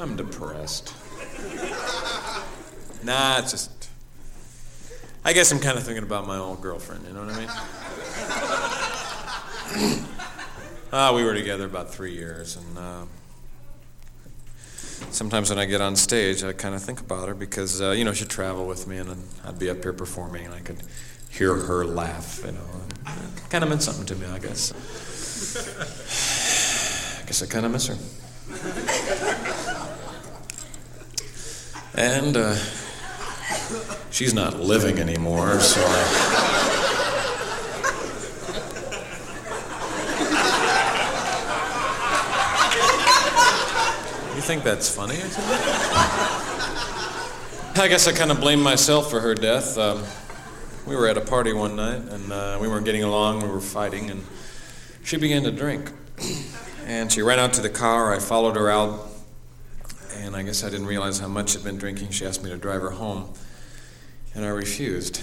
I'm depressed. nah, it's just. I guess I'm kind of thinking about my old girlfriend, you know what I mean? Ah, we were together about three years, and uh, sometimes when I get on stage, I kind of think about her because, uh, you know, she'd travel with me, and I'd be up here performing, and I could hear her laugh, you know. It kind of meant something to me, I guess. I guess I kind of miss her. And uh, she's not living anymore, so I. You think that's funny? or something? I guess I kind of blame myself for her death. Um, we were at a party one night, and uh, we weren't getting along. We were fighting, and she began to drink. And she ran out to the car. I followed her out, and I guess I didn't realize how much she'd been drinking. She asked me to drive her home, and I refused.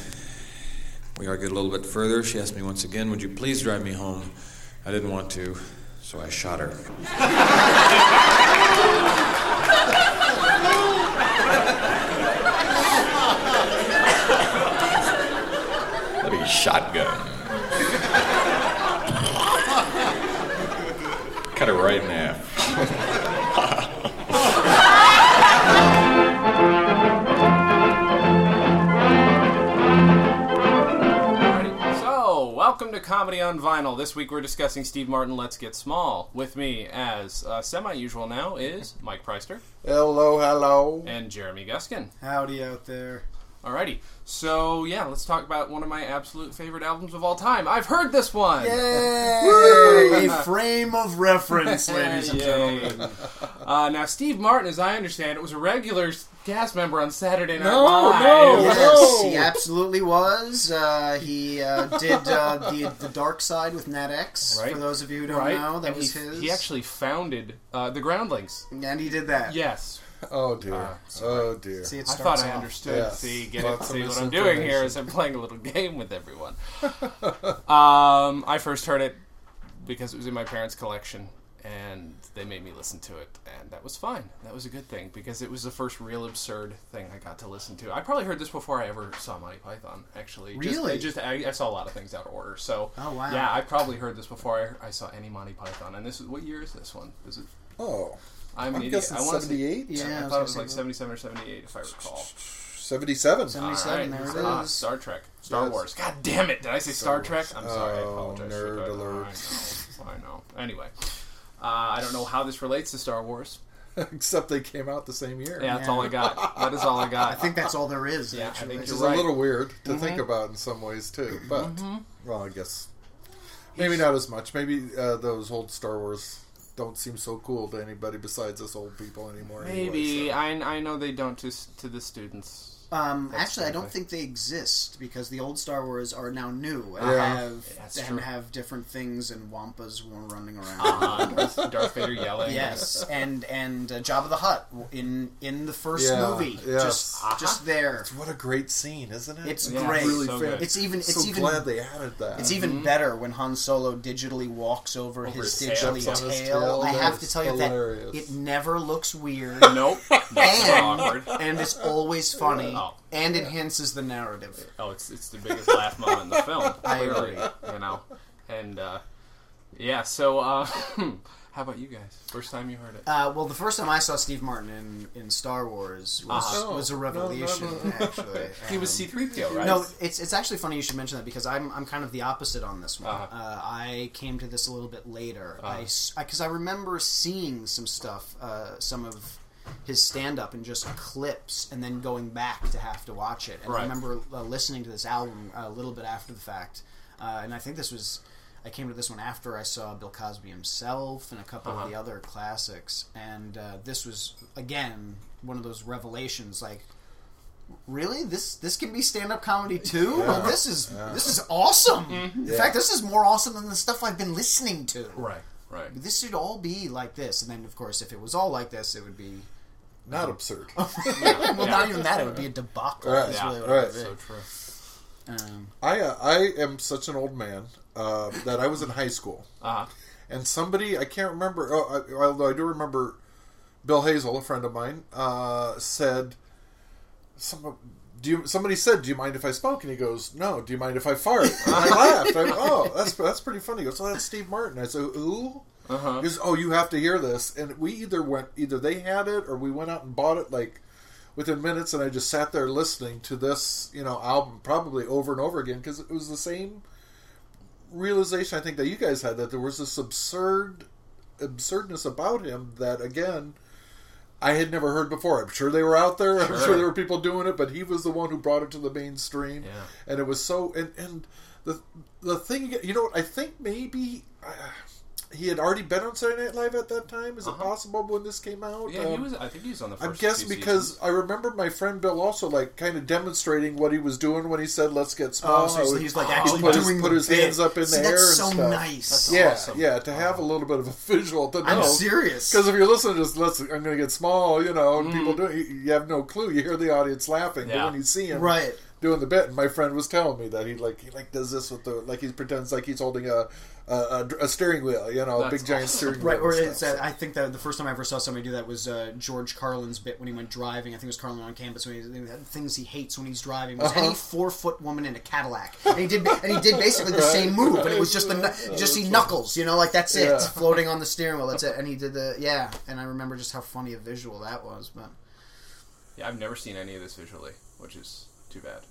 We argued a little bit further. She asked me once again, Would you please drive me home? I didn't want to, so I shot her. Be shotgun. Cut her right in to Comedy on Vinyl. This week we're discussing Steve Martin, Let's Get Small. With me, as uh, semi usual now, is Mike Preister Hello, hello. and Jeremy Guskin. Howdy out there. Alrighty. So, yeah, let's talk about one of my absolute favorite albums of all time. I've heard this one! Yay! A frame of reference, ladies and gentlemen. Uh, now, Steve Martin, as I understand it, was a regular cast member on Saturday Night No, Live. no, Yes, no. he absolutely was. Uh, he uh, did uh, the the Dark Side with Nat X. Right. For those of you who don't Right? know, that And was he, his. He actually founded uh, the Groundlings. and he did that. Yes. Oh dear. oh dear. See, it I thought I understood. Yes. See, get it, see what I'm doing here misinformation. I'm playing a little game with everyone. um, I first heard it because it was in my parents' collection, and they made me listen to it, and that was fine. That was a good thing because it was the first real absurd thing I got to listen to. I probably heard this before I ever saw Monty Python. Actually, Really? I just I, I saw a lot of things out of order. So, Oh, wow. yeah, I probably heard this before I, I saw any Monty Python. And this is what year is this one? Is it? Oh. I'm an I'm idiot. guessing I wanna 78? Yeah, I, I was thought it was like 77 or 78, if I recall. 77. 77, All right. there it Ah, is. Star Trek, Star Yes. Wars. God damn it! Did I say Star, Trek? I'm sorry. I Oh, apologize. nerd for that. alert. I know. I know. Anyway, uh, I don't know how this relates to Star Wars. Except they came out the same year. Yeah, that's all I got. That is all I got. I think that's all there is. Yeah, I actually. think Which you're is right. a little weird to Mm-hmm. think about in some ways too. But well, I guess maybe not as much. Maybe uh, those old Star Wars don't seem so cool to anybody besides us old people anymore. Maybe Anyway, I, I know they don't to to the students. Um, actually, I don't think they exist because the old Star Wars are now new and Uh-huh. have That's and true. have different things and wampas were running around. Uh, Darth, Darth Vader yelling. Yes, and and uh, Jabba the Hutt in in the first Yeah, movie, yes. just Uh-huh. just there. so. What a great scene, isn't it? It's Yeah, great. really so fan- good. It's even it's so even glad they added that. it's even better when Han Solo digitally walks over, Over his his tail. digitally Jumps on his tail. tail. I have to That's tell you hilarious. that it never looks weird. Nope. That's so And, awkward. and it's always funny, Oh. and enhances the narrative. Oh, it's it's the biggest laugh moment in the film. I Clearly, agree. you know, and uh, yeah. So, uh, how about you guys? First time you heard it? Uh, well, the first time I saw Steve Martin in, in Star Wars was, Uh-huh. was a No, no, revelation. no. Actually, He was Um, C three PO, right? No, it's it's actually funny you should mention that because I'm I'm kind of the opposite on this one. Uh-huh. Uh, I came to this a little bit later. Uh-huh. I because I, remember seeing some stuff, uh, some of his stand up and just clips, and then going back to have to watch it. And Right. I remember uh, listening to this album a little bit after the fact, uh, and I think this was. I came to this one after I saw Bill Cosby himself and a couple Uh-huh. of the other classics, and uh, this was again one of those revelations. Like, really this this can be stand-up comedy too well, this is this is awesome in Yeah. fact this is more awesome than the stuff i've been listening to right, right. this should all be like this and then of course if it was all like this it would be not absurd. well Yeah. not even that it would be a debacle Right, is Yeah, really what right. it would So true. Um, I uh, I am such an old man uh, that I was in high school. Uh huh. and somebody I can't remember. Oh, I, although I do remember Bill Hazel, a friend of mine, uh, said, some, do you, somebody said, do you mind if I smoke? And he goes, no. Do you mind if I fart? And I laughed. I, oh, that's that's pretty funny. He goes, oh, that's Steve Martin. I said, who? Uh-huh. Oh, you have to hear this. And we either went, either they had it or we went out and bought it like within minutes. And I just sat there listening to this, you know, album probably over and over again because it was the same realization I think that you guys had that there was this absurd absurdness about him that again I had never heard before. I'm sure they were out there. I'm Sure. sure there were people doing it, but he was the one who brought it to the mainstream. Yeah. And it was so and and the the thing you know what I think maybe uh, he had already been on Saturday Night Live at that time. Is Uh-huh. it possible when this came out? Yeah, he Um, was. I think he was on the I first. guess because seasons. I remember my friend Bill also like kind of demonstrating what he was doing when he said "Let's get small." Oh, so he's, he's like Oh, actually put doing his, put the his bit. hands up in See, the that's air and so stuff. nice. That's yeah, awesome. yeah, to have a little bit of a visual to know. I'm serious. Because if you're listening to this, let's, I'm going to get small, you know, and people do you, you have no clue. You hear the audience laughing, Mm. Yeah. but when you see him Right. Doing the bit, and my friend was telling me that he like he like does this with the like he pretends like he's holding a a, a, a steering wheel, you know, a That's big giant awesome. steering Right, wheel. or and it's, stuff. uh, I think that the first time I ever saw somebody do that was uh, George Carlin's bit when he went driving. I think it was Carlin on campus when he the things he hates when he's driving was Uh-huh. any four foot woman in a Cadillac, and he did and he did basically the same move, and it was just the knu- you just see knuckles, you know, like that's it, Yeah. floating on the steering wheel. That's it, and he did the yeah, and I remember just how funny a visual that was, but. yeah, I've never seen any of this visually, which is too bad.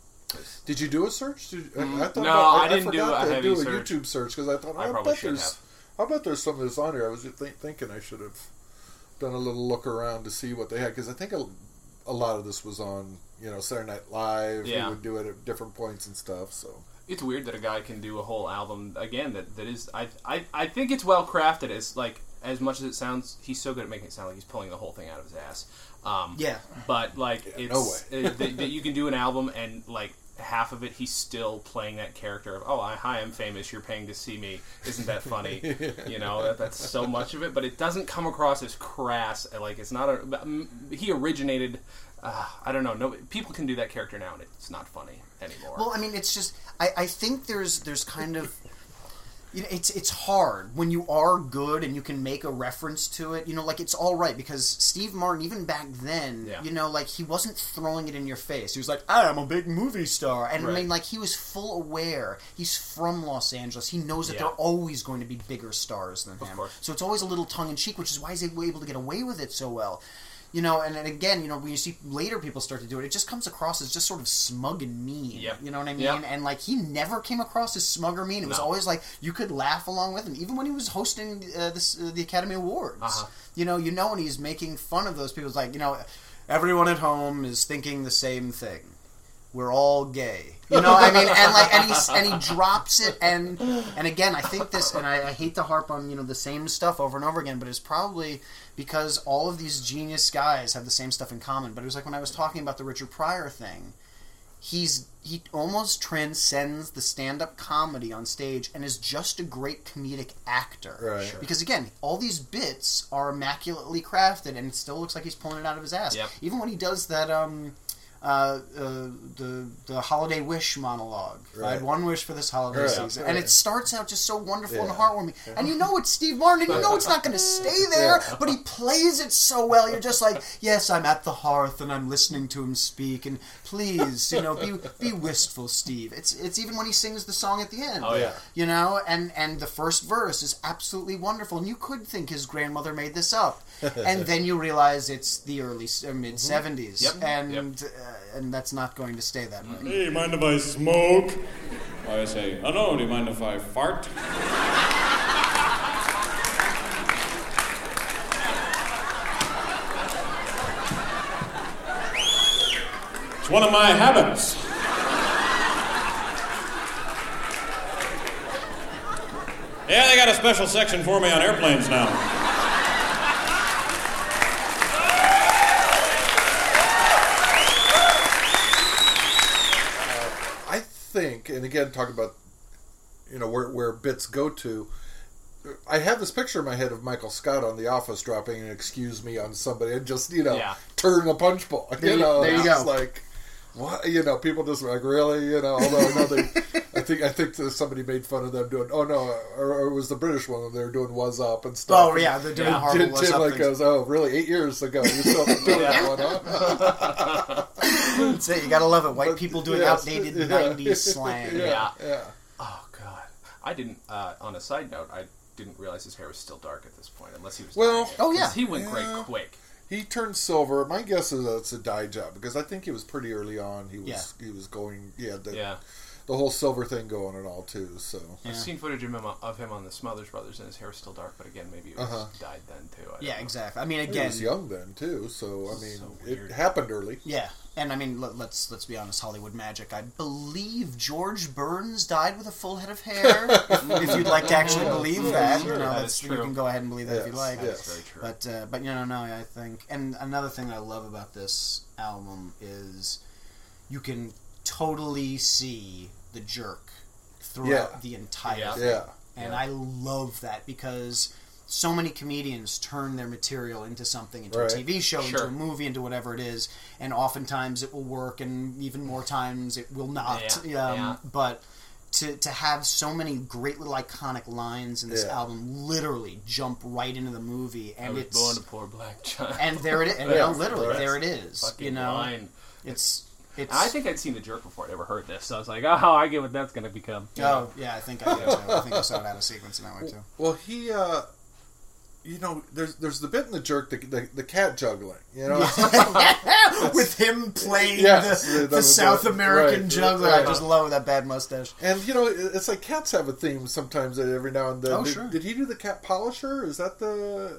Did you do a search? Did, I, I thought No, about- I didn't do a to heavy do a search. YouTube search because I thought I oh, I, bet there's have. I bet there's some of this on here. I was just think, thinking I should have done a little look around to see what they had because I think a, a lot of this was on you know Saturday Night Live. Yeah. He would do it at different points and stuff. So it's weird that a guy can do a whole album again that, that is I, I I think it's well crafted it's like as much as it sounds he's so good at making it sound like he's pulling the whole thing out of his ass um, Yeah. but like Yeah, it's no way. uh, that, that you can do an album and like half of it he's still playing that character of oh I, hi I'm famous you're paying to see me isn't that funny you know that, that's so much of it but it doesn't come across as crass like it's not a mm, he originated uh, I don't know no people can do that character now and it's not funny anymore Well, I mean, it's just I, I think there's there's kind of you know it's it's hard when you are good and you can make a reference to it. You know, like it's all right because Steve Martin even back then, Yeah. you know, like he wasn't throwing it in your face. He was like, ah, "I'm a big movie star," and I mean, like he was full aware. He's from Los Angeles. He knows that Yeah. they're always going to be bigger stars than him. So it's always a little tongue in cheek, which is why he's able to get away with it so well. You know, and, and again, you know, when you see later people start to do it, it just comes across as just sort of smug and mean. Yep. You know what I mean? Yep. And like he never came across as smug or mean. It was No. always like you could laugh along with him, even when he was hosting uh, this, uh, the Academy Awards. Uh-huh. You know, you know, and he's making fun of those people. It's like you know, everyone at home is thinking the same thing. We're all gay. You know, I mean, and like, and he and he drops it, and and again, I think this, and I, I hate to harp on you know the same stuff over and over again, but it's probably because all of these genius guys have the same stuff in common. But it was like when I was talking about the Richard Pryor thing he's he almost transcends the stand-up comedy on stage and is just a great comedic actor. Right. Sure. Because again, all these bits are immaculately crafted, and it still looks like he's pulling it out of his ass. Yep. Even when he does that, um, uh, uh, the the holiday wish monologue. I Right. had one wish for this holiday Right. season, and it starts out just so wonderful and Yeah. heartwarming. And you know it's Steve Martin, and you know it's not going to stay there, Yeah. but he plays it so well. You're just like, yes, I'm at the hearth and I'm listening to him speak, and please, you know, be be wistful, Steve. It's it's even when he sings the song at the end. Oh, yeah. You know, and and the first verse is absolutely wonderful, and you could think his grandmother made this up, and then you realize it's the early uh, mid '70s, Yep. and Uh, and that's not going to stay that way. Hey, mind if I smoke? I say, oh no, do you mind if I fart? It's one of my habits. Yeah, they got a special section for me on airplanes now. Uh, I think, and again, talking about you know where where bits go to. I have this picture in my head of Michael Scott on The Office dropping an "excuse me" on somebody and just you know Yeah. turning a punch bowl. There you you- know, there you go. like what you know people just like really you know although no, they, I think I think somebody made fun of them doing oh no or, or it was the British one they were doing was up and stuff. Oh yeah, they're doing Yeah. horrible Tim, what's Tim like goes oh really eight years ago you're still doing that one huh? That's it. You gotta love it. White people doing Yes, outdated yeah. '90s slang. yeah, Yeah. yeah. Oh god, I didn't. Uh, on a side note, I didn't realize his hair was still dark at this point, unless he was. Well- dyeing Oh, yeah. 'cause he went Yeah. gray quick. He turned silver. My guess is that it's a dye job because I think he was pretty early on. He was Yeah. he was going yeah the, Yeah, the whole silver thing going and all too. So Yeah. I've seen footage of him, of him on the Smothers Brothers, and his hair was still dark. But again, maybe it was Uh-huh. dyed then too. I Yeah, know. exactly. I mean, again, he was young then too. So I mean So it happened early. yeah, and I mean, let, let's let's be honest. Hollywood magic. I believe George Burns died with a full head of hair. if, if you'd like to actually believe that, you Sure, know, that that's, is you can go ahead and believe that if you like. yes. That's very true. But uh, but you know no, I think and another thing I love about this album is you can totally see the jerk throughout Yeah. the entire Yeah. thing. Yeah. And Yeah. I love that because so many comedians turn their material into something, into Right. a TV show, into a movie, into whatever it is, and oftentimes it will work, and even more times it will not. Yeah, Um, yeah. But to to have so many great little iconic lines in this Yeah. album literally jump right into the movie, I and was it's born a poor black child. and there it is. And, Yeah, you know, literally, there it is. Fucking You know, line. it's it's. I think I'd seen the jerk before I'd ever heard this, so I was like, oh, I get what that's going to become. Oh yeah, I think I did too. I think I saw it out of sequence in that way too. Well, he, uh, you know, there's there's the bit in the jerk, the the, the cat juggling. You know, With him playing Yes, the, the- the, the- South the- American right, juggler, right. I just love that bad mustache. and you know, it's like cats have a theme sometimes every now and then. Oh, did, sure. did he do the cat polisher? Is that the?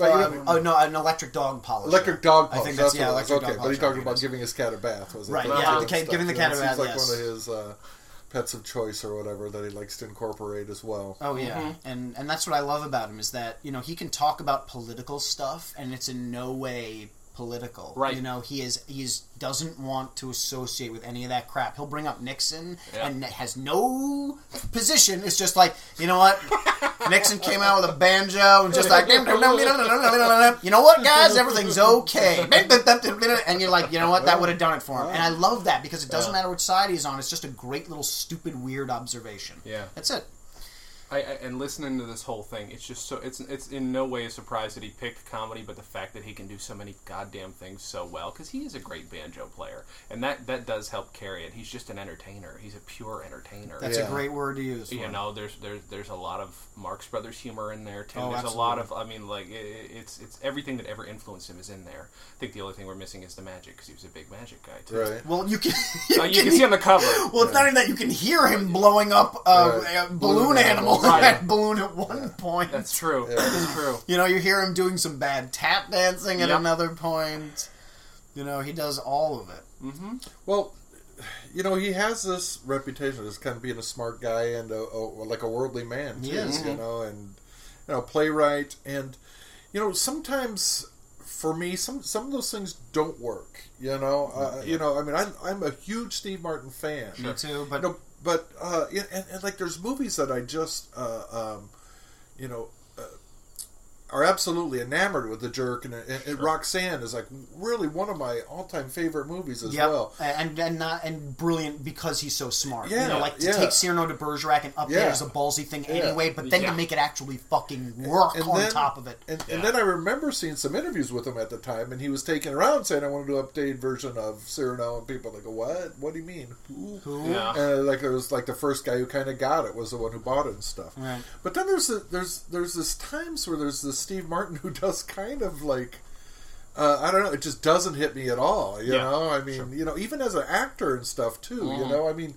I, but, you Um, know, oh no, an electric dog polisher. Electric dog polish. I think that's, that's- yeah, what it was. electric Okay, dog but he talked about giving his cat a bath. Was it? Right, That yeah, the cat- giving the you cat know, a it seems like yes. one of his uh, pets of choice or whatever that he likes to incorporate as well. Oh yeah, Mm-hmm. and and that's what I love about him is that you know he can talk about political stuff and it's in no way political. Right. You know he is he is doesn't want to associate with any of that crap. He'll bring up Nixon Yeah. and has no position. It's just like you know what Nixon came out with a banjo and just like you know what guys everything's okay and you're like you know what that would have done it for him and I love that because it doesn't matter which side he's on. It's just a great little stupid weird observation. Yeah. That's it. I, I, and listening to this whole thing, it's just so it's it's in no way a surprise that he picked comedy, but the fact that he can do so many goddamn things so well because he is a great banjo player, and that that does help carry it. He's just an entertainer. He's a pure entertainer. That's Yeah. a great word to use. You it. know, there's there's there's a lot of Marx Brothers humor in there too. Oh, there's absolutely. a lot of I mean, like it, it's it's everything that ever influenced him is in there. I think the only thing we're missing is the magic because he was a big magic guy too. Right. Well, you can. Uh, you can see on the cover. Well, it's not even that you can hear him blowing up a, Right. a balloon, Balloon animal, animals. Right. that balloon at one point. That's true. Yeah. That's true. you know, you hear him doing some bad tap dancing at Yep. another point. You know, he does all of it. Mm-hmm. Well, you know, he has this reputation as kind of being a smart guy and a, a, like a worldly man. Too, is. you know, and you know, playwright, and you know, sometimes for me, some some of those things don't work. You know, uh, you know, I mean, I'm I'm a huge Steve Martin fan. Me too, but You know, but uh, and, and like there's movies that I just uh, um, you know are absolutely enamored with the jerk, and, and, and Roxanne is like really one of my all time favorite movies as Yep. well. and and not and brilliant because he's so smart. you know, like to yeah. take Cyrano de Bergerac and update Yeah. it is a ballsy thing Yeah. anyway, but then Yeah. to make it actually fucking work And on then- top of it. And, Yeah. and then I remember seeing some interviews with him at the time, and he was taking around saying, "I want to do an updated version of Cyrano," and people like, "What? What do you mean? Who?" Who? Yeah. And like it was like the first guy who kind of got it was the one who bought it and stuff. Right. But then there's a, there's there's this times where there's this Steve Martin who does kind of like uh, I don't know, it just doesn't hit me at all. You Yeah, know, I mean, you know, even as an actor and stuff too. You Mhm. know, I mean.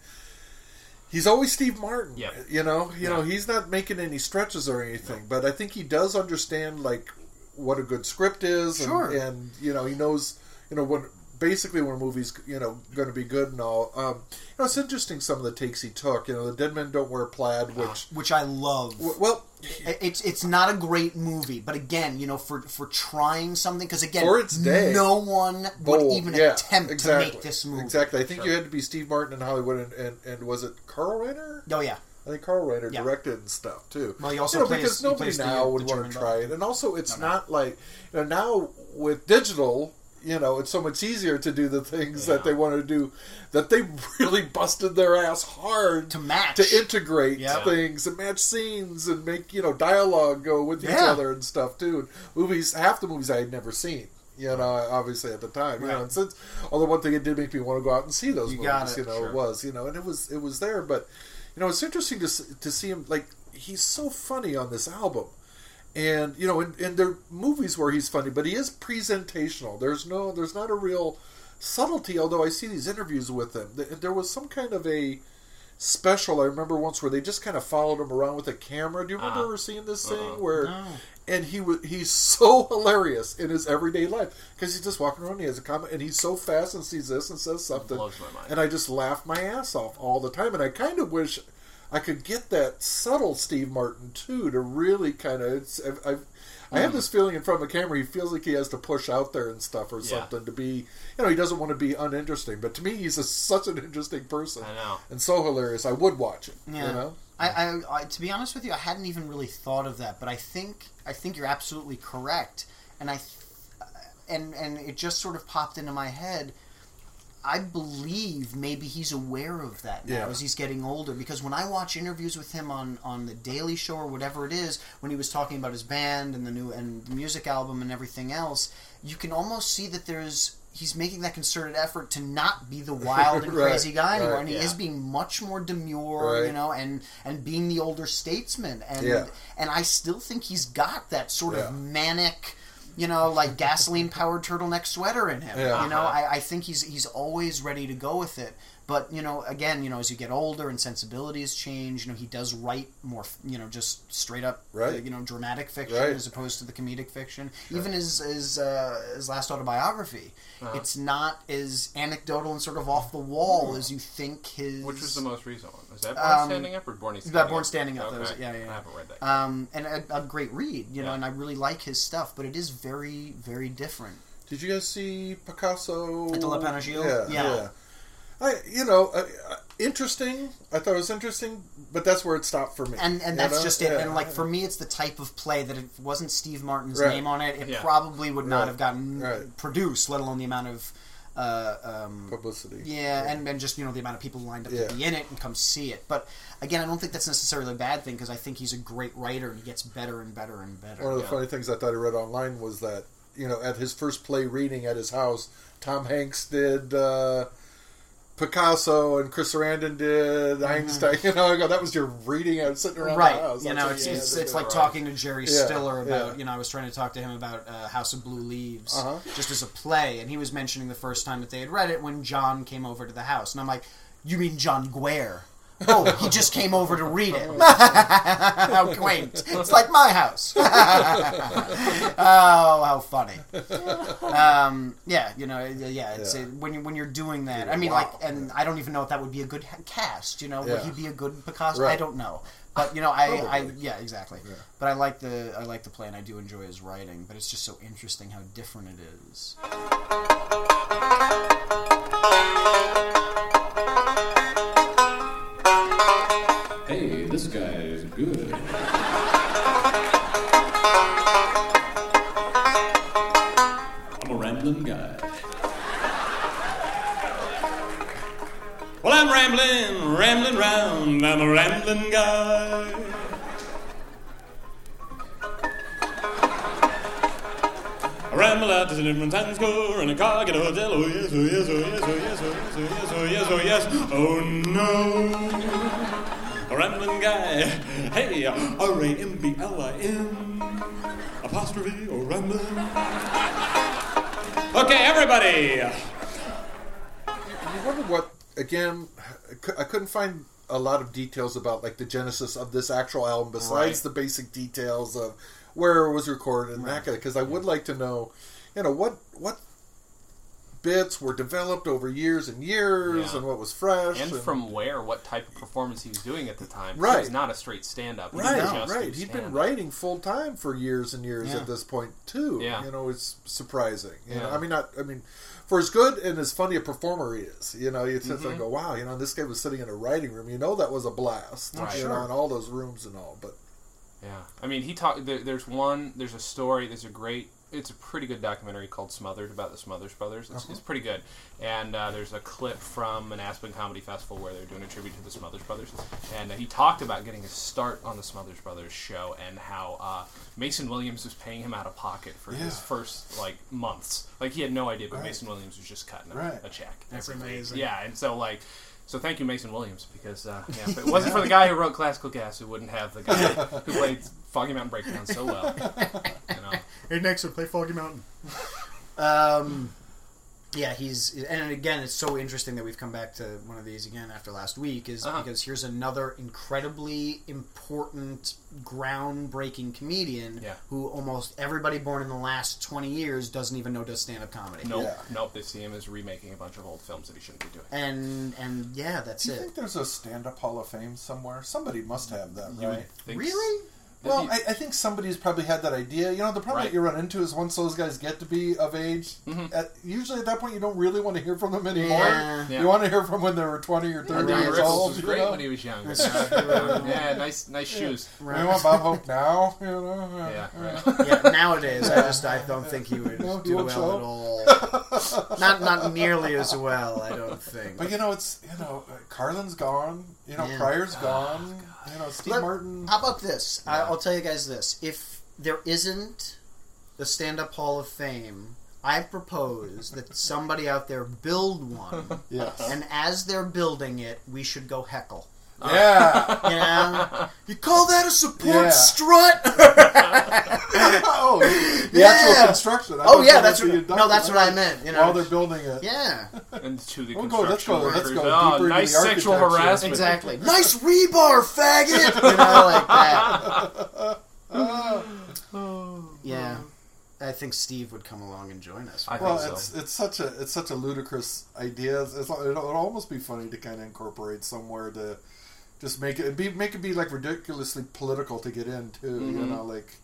He's always Steve Martin, Yeah. you know. You Yeah. know, he's not making any stretches or anything, but I think he does understand like what a good script is, and, and you know, he knows, you know, when basically where movie's you know going to be good and all. Um, you know, it's interesting some of the takes he took. You know, the Dead Men Don't Wear Plaid, which Which I love. w- well, It's it's not a great movie, but again, you know, for for trying something because again, For its day. no one would even yeah, attempt exactly, to make this movie. Exactly. I think Sure. you had to be Steve Martin in Hollywood, and, and, and was it Carl Reiner? Oh yeah, I think Carl Reiner Yeah. directed and stuff too. Well, he also you know, plays- because nobody the- now the would want to try it, and also it's No, no. not like you know now with digital. You know, it's so much easier to do the things Yeah. that they want to do that they really busted their ass hard To match. to integrate Yep. things and match scenes and make you know dialogue go with each other and stuff too. And movies, half the movies I had never seen. You know, obviously at the time, you know, Right. and since although one thing it did make me want to go out and see those You movies, it, you know, sure. it was, you know, and it was it was there, but you know, it's interesting to to see him like he's so funny on this album. And you know, in, in there are movies where he's funny, but he is presentational. There's no, there's not a real subtlety. Although I see these interviews with him, Th- there was some kind of a special. I remember once where they just kind of followed him around with a camera. Do you remember Uh-huh. ever seeing this Uh-uh. thing where? No. And he was he's so hilarious in his everyday life because he's just walking around. He has a comment, and he's so fast and sees this and says something, blows my mind. and I just laugh my ass off all the time. And I kind of wish I could get that subtle Steve Martin too to really kind of. I've, I've, I have hmm. this feeling in front of the camera. He feels like he has to push out there and stuff or Yeah. something to be. You know, he doesn't want to be uninteresting. But to me, he's a, such an interesting person I know. and so hilarious. I would watch it. Yeah. You know. I, I, I, to be honest with you, I hadn't even really thought of that, but I think I think you're absolutely correct, and I, th- and and it just sort of popped into my head. I believe maybe he's aware of that now Yeah. as he's getting older. Because when I watch interviews with him on, on the Daily Show or whatever it is, when he was talking about his band and the new and the music album and everything else, you can almost see that there's he's making that concerted effort to not be the wild and Right, crazy guy anymore, right, and he yeah. is being much more demure, you know, and and being the older statesman, and Yeah. and I still think he's got that sort of manic. You know, like gasoline powered turtleneck sweater in him. Yeah. You know, Uh-huh. I, I think he's he's always ready to go with it. But you know, again, you know, as you get older and sensibilities change, you know, he does write more, you know, just straight up, Right. uh, you know, dramatic fiction Right. as opposed to the comedic fiction. Even his his uh, his last autobiography, Uh-huh. it's not as anecdotal and sort of off the wall as you think his. Which was the most recent one? Was that Born Um, Standing Up or Born Standing that Up? Born Standing Up, that was- yeah, yeah, yeah. I haven't read that. Um, and a, a great read, you know, and I really like his stuff, but it is very, very different. Did you guys see Picasso At the Lapin Agile? Yeah, Yeah. yeah. I, you know, uh, uh, interesting. I thought it was interesting, but that's where it stopped for me. And and that's know? just it. Yeah. And like for me, it's the type of play that if it wasn't Steve Martin's Right. name on it, it Yeah. probably would not Right. have gotten Right. produced, let alone the amount of. Uh, um, publicity. yeah, and, and just you know the amount of people lined up Yeah. to be in it and come see it. But again, I don't think that's necessarily a bad thing because I think he's a great writer and he gets better and better and better. One of the Yeah. funny things I thought I read online was that you know at his first play reading at his house, Tom Hanks did uh, Picasso and Chris Sarandon did Einstein. You know, I go, that was your reading. I was sitting around Mm-hmm. right house. you know it's you it's, it's like right. talking to jerry Yeah, stiller about yeah. you know i was trying to talk to him about uh, house of blue leaves Uh-huh. just as a play and he was mentioning the first time that they had read it when john came over to the house and i'm like you mean john guare Oh, he just came over to read it. how quaint! It's like my house. oh, how funny! Um, yeah, you know, yeah. It's Yeah. uh when you when you're doing that. I mean, Wow. like, and I don't even know if that would be a good cast. You know, would he be a good Picasso? Right. I don't know. But you know, I, I yeah, exactly. Yeah. But I like the I like the play, and I do enjoy his writing. But it's just so interesting how different it is. Guy is good. I'm a rambling guy. Well, I'm rambling, rambling round. I'm a rambling guy. I ramble out to the different time score in a car, get a hotel. Oh yes, oh yes, oh yes, oh yes, oh yes, oh yes, oh yes, oh yes. Oh, oh no, a rambling guy. Hey, R A M B L I N apostrophe or rambling. Okay, everybody. You wonder what again. I couldn't find a lot of details about like the genesis of this actual album besides Right. the basic details of where it was recorded and that kind of. Because I would like to know, you know, what what bits were developed over years and years Yeah. and what was fresh and from where, what type of performance he was doing at the time. He Right. was not a straight stand-up. Right, didn't just right. He'd been writing full time for years and years Yeah. at this point too. Yeah. You know, it's surprising. You know, Yeah. I mean, not. I mean, for as good and as funny a performer he is, you know, you sit Mm-hmm. there and go, "Wow, you know, this guy was sitting in a writing room. You know, that was a blast. Right. You Sure. know, in all those rooms and all. But Yeah, I mean, he talked. There, there's one. There's a story. There's a great it's a pretty good documentary called Smothered about the Smothers Brothers. It's, it's pretty good, and uh, there's a clip from an Aspen Comedy Festival where they're doing a tribute to the Smothers Brothers, and uh, he talked about getting his start on the Smothers Brothers show and how uh, Mason Williams was paying him out of pocket for his first like months. Like he had no idea, but Right. Mason Williams was just cutting a, Right. a check. That's every amazing. Yeah, and so like. So thank you, Mason Williams, because uh, yeah, if it wasn't for the guy who wrote Classical Gas, we wouldn't have the guy who played Foggy Mountain Breakdown so well. You know? Hey, next would play Foggy Mountain. um, yeah, he's and again, it's so interesting that we've come back to one of these again after last week, is Uh-huh. because here's another incredibly important, groundbreaking comedian Yeah. who almost everybody born in the last twenty years doesn't even know does stand up comedy. Nope, Yeah. nope. They see him as remaking a bunch of old films that he shouldn't be doing. And and yeah, that's Do you it. think there's a stand-up Hall of Fame somewhere? Somebody must have that, You right? would think Really? Well, That'd I, I think somebody's probably had that idea. You know, the problem Right. that you run into is once those guys get to be of age, Mm-hmm. at, usually at that point you don't really want to hear from them anymore. Yeah. Yeah. You want to hear from when they were 20 or 30 Brian years Rickles old. was you great know? when he was young. Yeah, nice, nice shoes. We want Bob Hope now, you know? Yeah, right. yeah, nowadays I just I don't think he would No, do well show at all. not not nearly as well, I don't think. But you know, it's you know, uh, Carlin's gone. You know, Yeah. Pryor's gone. You know, Steve Let- Martin. How about this? I, Yeah. I'll tell you guys this: if there isn't the stand-up Hall of Fame, I propose that somebody out there build one, Yes. and as they're building it, we should go heckle. Yeah. You know, you call that a support Yeah. strut? oh, the Yeah. actual construction. I Oh, thought yeah, that that's was the what- no, that's what I meant, you know. while they're building it. yeah, And to the We'll go- let's construction go- let's workers. go oh, deeper into nice the sexual architecture. harassment. exactly. nice rebar, faggot. You know, like that. Yeah, I think Steve would come along and join us. I Well, think it's it's such a it's such a ludicrous idea. It's, it's, it'll, it'll almost be funny to kind of incorporate somewhere to just make it be make it be like ridiculously political to get in too. You Mhm. know, like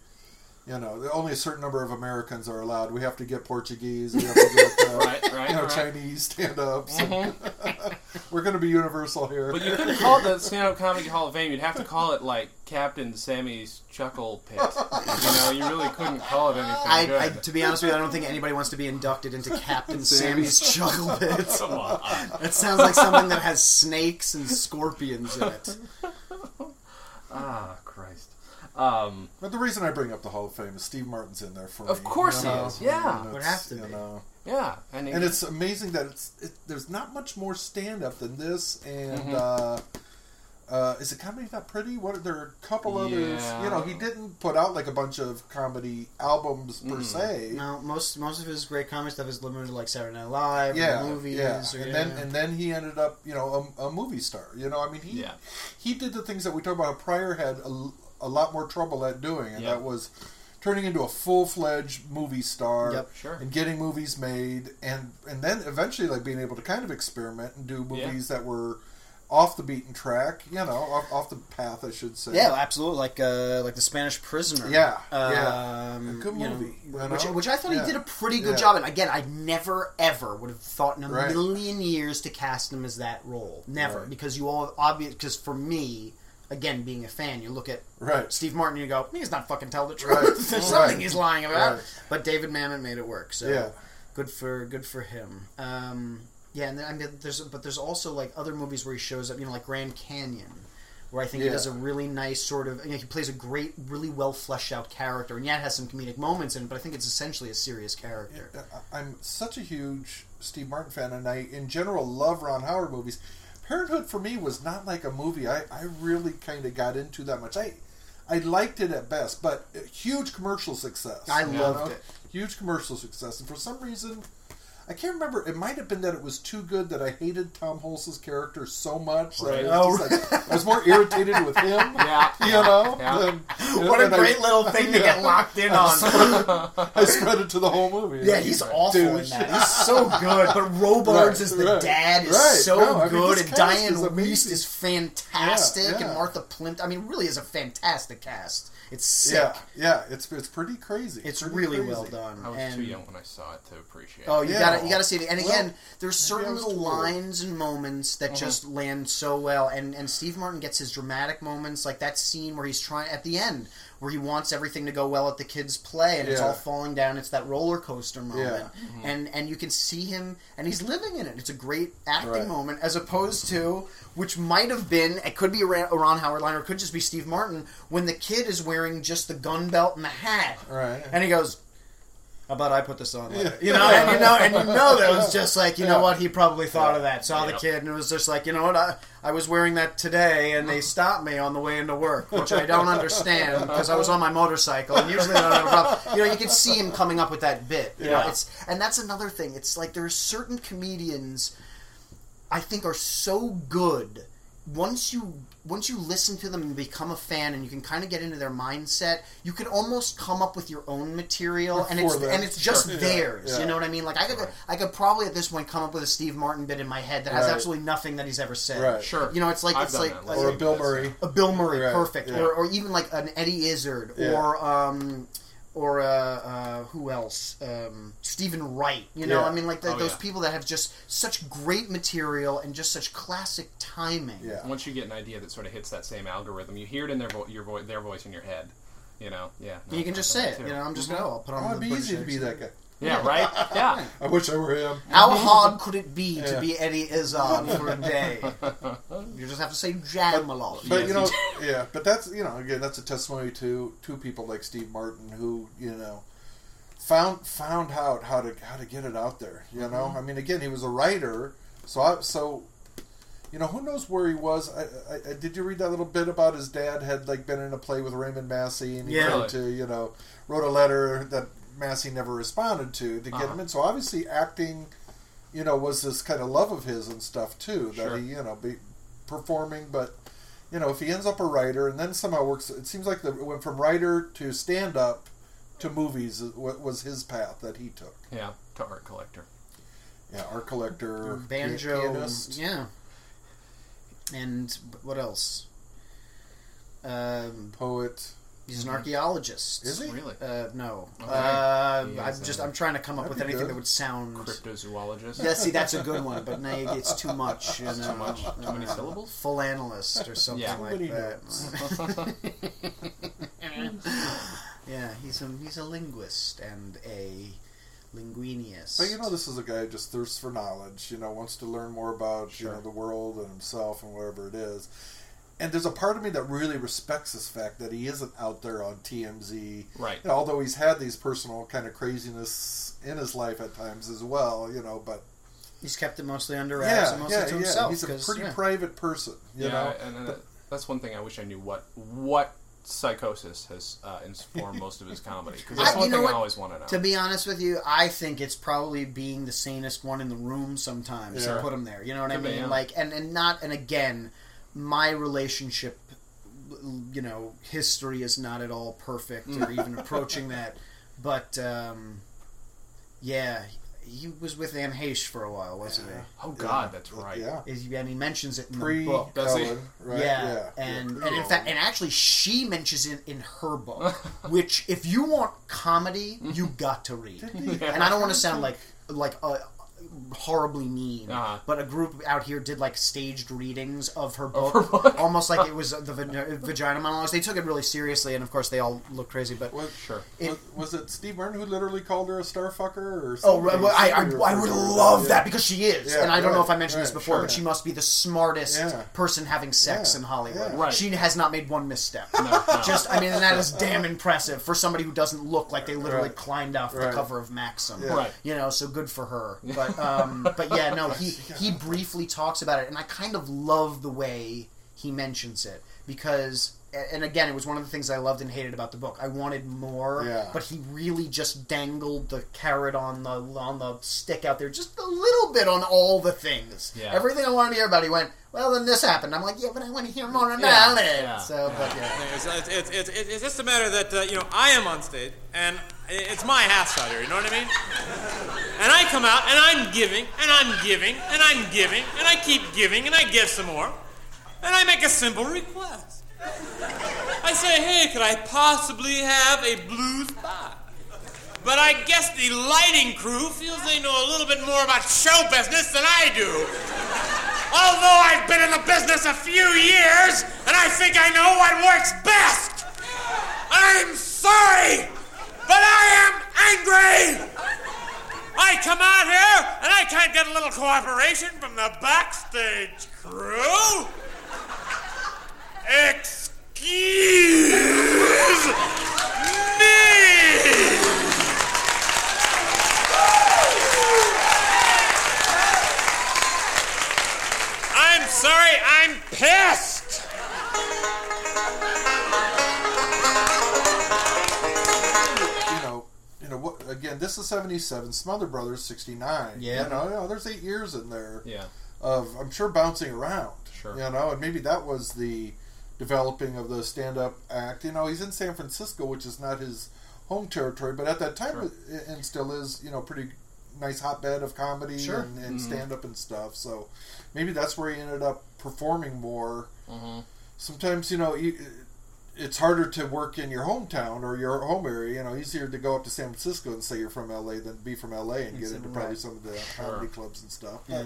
you know, only a certain number of Americans are allowed. We have to get Portuguese. We have to get uh, Right, right, you know right. Chinese stand-ups. Mhm. We're going to be universal here. But you couldn't call it the Stand Up Comedy Hall of Fame. You'd have to call it like Captain Sammy's Chuckle Pit. You know, you really couldn't call it anything I, good. I, to be honest with you, I don't think anybody wants to be inducted into Captain Sammy's Chuckle Pit. Come on. That sounds like something that has snakes and scorpions in it. Ah, Christ. Um, But the reason I bring up the Hall of Fame is Steve Martin's in there for Of me. course you he is, yeah. And Would it's, have to you be. know. yeah, and, and it's amazing that it's it, there's not much more stand up than this and uh, uh, is it comedy not pretty what are there are a couple others Yeah. you know he didn't put out like a bunch of comedy albums per se No, most most of his great comedy stuff is limited to like Saturday Night Live, yeah, or movies, yeah. or, and yeah. then and then he ended up, you know, a, a movie star. You know, I mean, he Yeah. he did the things that we talked about. Pryor had a, a lot more trouble at doing, and Yeah. that was turning into a full fledged movie star. Yep. Sure. And getting movies made, and and then eventually like being able to kind of experiment and do Yeah. movies that were off the beaten track. You know, off, off the path, I should say. yeah, absolutely, like uh, like the Spanish Prisoner. Yeah, um, yeah. A good you know, movie, you which, which I thought Yeah. he did a pretty good Yeah. job. And again, I never ever would have thought in a Right. million years to cast him as that role. Never, Right. because you all obvious. Because for me, again, being a fan, you look at Right. Steve Martin, you go, he's not fucking telling the truth. Right. There's Right. something he's lying about. Right. But David Mamet made it work. So Yeah. good for good for him. Um, yeah, and then, I mean, there's but there's also like other movies where he shows up. You know, like Grand Canyon. Where I think he does a really nice sort of, you know, he plays a great, really well fleshed out character, and yet has some comedic moments in it. But I think it's essentially a serious character. I'm such a huge Steve Martin fan, and I, in general, love Ron Howard movies. Parenthood for me was not like a movie I, I really kind of got into that much. I I liked it at best, but a huge commercial success. I you loved it. Huge commercial success, and for some reason, I can't remember. It might have been that it was too good that I hated Tom Hulce's character so much that I, was just oh. like, I was more irritated with him. Yeah. You know, Yeah. than- What a and I- great little thing to yeah. get locked in on. I spread it to the whole movie. Yeah, he's awful in that. He's so good. But Robards Right, as the right, dad is right. so No, I mean, good, and Diane is Wiest is fantastic, Yeah, yeah. and Martha Plimpton. I mean, really is a fantastic cast. It's sick. Yeah, yeah, it's it's pretty crazy. It's Pretty really crazy. well done. I was and, too young when I saw it to appreciate Oh, it. you Yeah. Got gotta you gotta see it. And again, there's certain little too old. lines and moments that mm-hmm. just land so well. And and Steve Martin gets his dramatic moments, like that scene where he's trying at the end where he wants everything to go well at the kids' play, and it's all falling down. It's that roller coaster moment, Yeah. and and you can see him, and he's living in it. It's a great acting Right. moment, as opposed to which might have been it could be a Ron Howard line, or it could just be Steve Martin when the kid is wearing just the gun belt and the hat, Right. and he goes. How about I put this on? later?" You know, and you know, and you know that was just like, you know what, he probably thought of that. Saw the kid and it was just like, you know what, I, I was wearing that today and they stopped me on the way into work, which I don't understand because I was on my motorcycle and usually I don't have a problem. You know, you can see him coming up with that bit. You know, Yeah. it's and that's another thing. It's like there are certain comedians I think are so good once you once you listen to them and become a fan and you can kind of get into their mindset you can almost come up with your own material and it's For them. and it's just Sure. Theirs yeah. you know what i mean like i could i could probably at this point come up with a steve martin bit in my head that has Right. absolutely nothing that he's ever said Right. Sure. you know it's like I've it's like, like or a Bill. Murray. a Bill Murray, Right, perfect, yeah. or, or even like an Eddie Izzard, Yeah. or um, or uh, uh, who else? Um, Stephen Wright. You know, Yeah. I mean, like the, Oh, those yeah. people that have just such great material and just such classic timing. Yeah. Once you get an idea that sort of hits that same algorithm, you hear it in their vo- your vo- their voice in your head. You know, yeah. no, You can just say it. that You know, I'm just gonna. Oh, I'll put on Oh, the it'd be easy to be that guy. Yeah, right. Yeah. I wish I were him. How hard could it be to Yeah. be Eddie Izzard for a day? you just have to say jam a lot. But Yes, you know, yeah. But that's you know, again, that's a testimony to two people like Steve Martin who you know found found out how to how to get it out there. You know, Mm-hmm. I mean, again, he was a writer, so I so. You know who knows where he was? I, I, I, did you read that little bit about his dad had like been in a play with Raymond Massey and he Yeah. tried to you know wrote a letter that Massey never responded to to get Uh-huh. him in. So obviously acting, you know, was this kind of love of his and stuff too. That Sure. he you know be performing, but you know if he ends up a writer and then somehow works, it seems like the it went from writer to stand up to movies wa- was his path that he took. Yeah. To art collector. Yeah, art collector, banjo, pianist. yeah. And what else? Um, poet. He's an archaeologist. Is he? Really. Uh, no. Okay. Uh, He I'm just uh, I'm trying to come up that'd with be anything good. that would sound. Cryptozoologist. Yeah, see, that's a good one, but now it's too much. You know, Too much. Too many syllables. Full analyst or something Yeah. like Many that. yeah, he's a he's a linguist and a linguinius. But you know, this is a guy who just thirsts for knowledge. You know, wants to learn more about you know the world and himself and whatever it is. And there's a part of me that really respects this fact that he isn't out there on TMZ. Right. You know, although he's had these personal kind of craziness in his life at times as well. You know, but he's kept it mostly under wraps yeah, and mostly yeah, to yeah. himself. He's a pretty yeah. private person. You yeah, know, and, and that's one thing I wish I knew what what psychosis has uh, informed most of his comedy because that's I- one thing what? I always want to know. To be honest with you, I think it's probably being the sanest one in the room sometimes to put him there. You know what I Could be, mean? yeah. Like, and and not and again, my relationship, you know, history is not at all perfect or even approaching that. But um, yeah, he was with Anne Heche for a while, wasn't he? oh God, that's right. Yeah, he? Is- And he mentions it in pre the book. Does he? Right? Yeah, Yeah, and Yeah, and in fact, and actually, she mentions it in her book, which if you want comedy, you got to read. And I don't want to sound like like uh, horribly mean, Uh-huh. but a group out here did like staged readings of her book, her book? almost like it was the vag- vagina monologues. They took it really seriously, and of course, they all look crazy. But Was, Sure. It- was, was it Steve Martin who literally called her a starfucker or Oh, right, well, I, I, I would referred to her love yeah. that because she is, Yeah, and I don't know if I mentioned this before, sure. but she must be the smartest Yeah. person having sex Yeah, in Hollywood. yeah. Right. She has not made one misstep. No, no. Just, I mean, that is damn impressive for somebody who doesn't look like they literally Right. climbed off the cover of Maxim. Yeah. Right. You know, so good for her. But, um, but yeah, no, he he briefly talks about it, and I kind of love the way he mentions it because. And again, it was one of the things I loved and hated about the book. I wanted more, Yeah. but he really just dangled the carrot on the on the stick out there, just a little bit on all the things. Yeah. Everything I wanted to hear about, he went, "Well, then this happened." I'm like, "Yeah, but I want to hear more about Yeah, it." yeah, so, but yeah. It's, it's, it's, it's, it's just a matter that, uh, you know, I am on stage, and it's my house out here, you know what I mean? And I come out, and I'm giving, and I'm giving, and I'm giving, and I keep giving, and I give some more. And I make a simple request. I say, hey, could I possibly have a blues pie? but I guess the lighting crew feels they know a little bit more about show business than I do. Although I've been in the business a few years, and I think I know what works best. I'm sorry, but I am angry. I come out here and I can't get a little cooperation from the backstage crew. Excuse me. I'm sorry, I'm pissed. Know what? Again, this is seventy-seven. Smothers Brothers sixty-nine. Yeah. you know, you know, there's eight years in there Yeah. of I'm sure bouncing around. Sure. You know, and maybe that was the developing of the stand-up act. You know, he's in San Francisco, which is not his home territory, but at that time, Sure. it, and still is, you know, pretty nice hotbed of comedy Sure. and, and Mm-hmm. stand-up and stuff. So maybe that's where he ended up performing more. Mm-hmm. Sometimes, you know, you, it's harder to work in your hometown or your home area. You know, easier to go up to San Francisco and say you're from LA than be from LA and get into probably some of the Sure. comedy clubs and stuff. Yeah.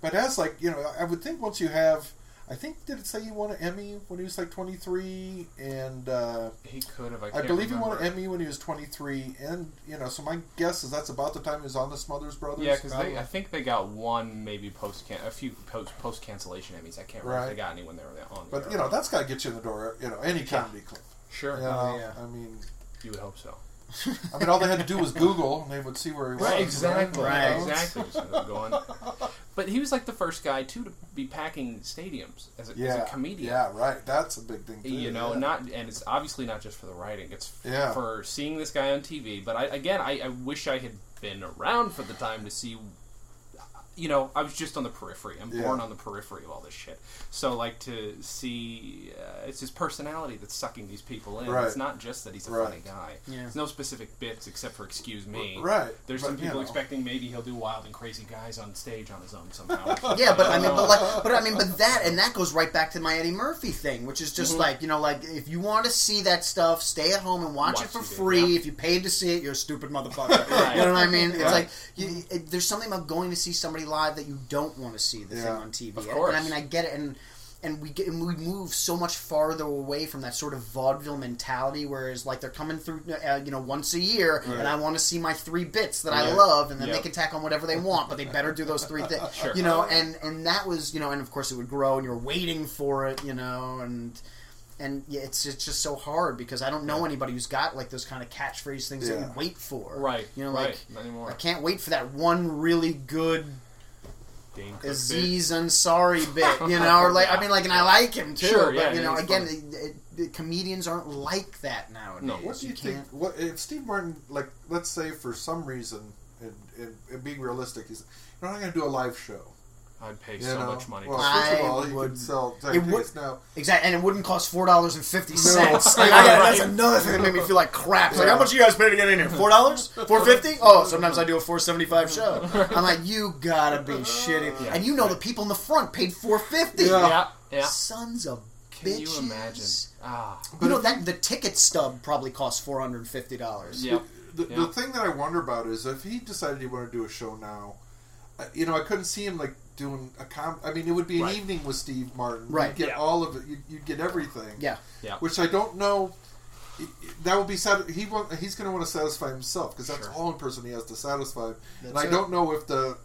But, but as like you know, I would think once you have, I think did it say he won an Emmy when he was like 23, and uh, He could have. I, I, can't believe remember. he won an Emmy when he was 23, and you know, so my guess is that's about the time he was on the Smothers Brothers. Yeah, because probably. I think they got one maybe post can a few post post cancellation Emmys. I can't remember if they got any when they were on. But there. you know, that's got to get you in the door. You know, any comedy club. sure. You know, Oh, yeah. I mean, You would hope so. I mean, all they had to do was Google, and they would see where he was. Right, exactly, Right. exactly. So going. But he was like the first guy too to be packing stadiums as a, as a comedian. Yeah, right. That's a big thing. Too, you know, yeah. not and it's obviously not just for the writing. It's f- Yeah. for seeing this guy on TV. But I, again, I, I wish I had been around for the time to see. You know, I was just on the periphery. I'm Yeah. born on the periphery of all this shit. So, like to see, uh, it's his personality that's sucking these people in. Right. It's not just that he's a Right. funny guy. Yeah. There's no specific bits except for "excuse me." Right, There's but, some you people know. expecting maybe he'll do wild and crazy guys on stage on his own somehow. Yeah, but I mean, but like, but I mean, but that and that goes right back to my Eddie Murphy thing, which is Mm-hmm. just like you know, like if you want to see that stuff, stay at home and watch, Watch it for TV, free. yeah. If you paid to see it, you're a stupid motherfucker. Right. You know what I mean? It's Right. like you, it, there's something about going to see somebody live that you don't want to see the thing on TV. Of course. And I mean, I get it, and and we get and we move so much farther away from that sort of vaudeville mentality, whereas like they're coming through, uh, you know, once a year, and I want to see my three bits that I love, and then Yeah. they can tack on whatever they want, but they better do those three things, Sure. you know. And and that was, you know, and of course it would grow, and you're waiting for it, you know, and. And yeah, it's it's just so hard because I don't know anybody who's got like those kind of catchphrase things that you wait for. Right, You know, right. like Not. I can't wait for that one really good Dane Cook bit. Aziz Ansari bit, you know, or like I mean, like, and I like him too, Sure, but yeah, you know, again, it, it, the comedians aren't like that nowadays. No. What do you, can't. think? What if Steve Martin, like, let's say for some reason, and, and, and being realistic, he's you're not going to do a live show. I'd pay You so know? much money. Well, to first of I all, he would- could sell it tickets would- now. Exactly, and it wouldn't cost four dollars and fifty cents. Like, I got- That's another thing that made me feel like crap. It's like, how much you guys pay to get in here? Four dollars? Four fifty? Oh, sometimes I do a four seventy five show. I'm like, you gotta be shitty. And you know the people in the front paid four fifty. yeah, yeah. Sons of Can bitches. you imagine? Ah, You know that the ticket stub probably costs four hundred and fifty dollars. yep. The, the thing that I wonder about is if he decided he wanted to do a show now, uh, you know, I couldn't see him like doing a com. I mean, it would be an Right. evening with Steve Martin. Right. You'd get Yeah. all of it. You'd, you'd get everything. Yeah. Yeah. Which I don't know. i- i- That would be sad. He want, he's going to want to satisfy himself because that's Sure. all in person he has to satisfy. and I it. don't know if the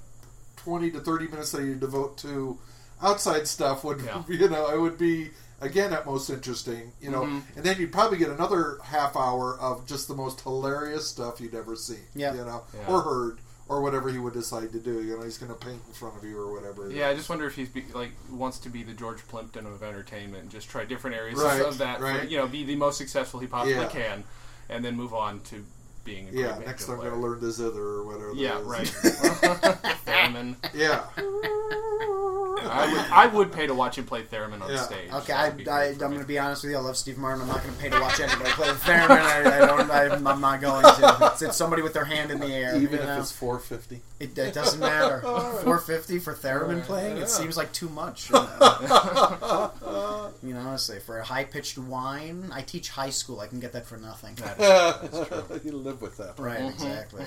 twenty to thirty minutes that you devote to outside stuff would, Yeah. you know, it would be again at most interesting, you know. Mhm. And then you'd probably get another half hour of just the most hilarious stuff you'd ever seen. Yeah. you know, Yeah. or heard. Or whatever he would decide to do, you know, he's going to paint in front of you or whatever. Yeah, I just wonder if he's be, like wants to be the George Plimpton of entertainment, and just try different areas Right, of that. For, right. you know, be the most successful he possibly Yeah. can, and then move on to being a Yeah, next I'm going to learn the zither or whatever. that Yeah, is. right. Theremin. yeah, I would, I would pay to watch him play theremin on Yeah. stage. Okay, I, I, I'm going to be honest with you. I love Steve Martin. I'm not going to pay to watch anybody play the theremin. I, I don't. I'm, I'm not going to. It's, it's somebody with their hand in the air. even you if it's 450. it, it doesn't matter. 450 for theremin playing. It seems like too much. you know? You know, honestly, for a high pitched whine, I teach high school. I can get that for nothing. you live with that. Right, exactly.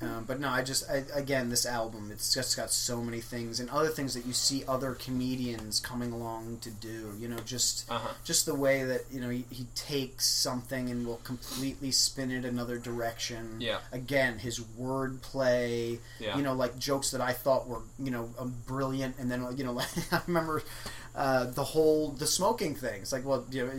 um, but no, I just I, again this album. It's just got so many things and other things that you see other comedians coming along to do. You know, just Uh-huh. just the way that you know he, he takes something and will completely spin it another direction. Yeah. Again, his wordplay. Yeah. You know, like jokes that I thought were you know um, brilliant, and then you know, like, I remember uh, the whole the smoking thing. It's like, well, you know.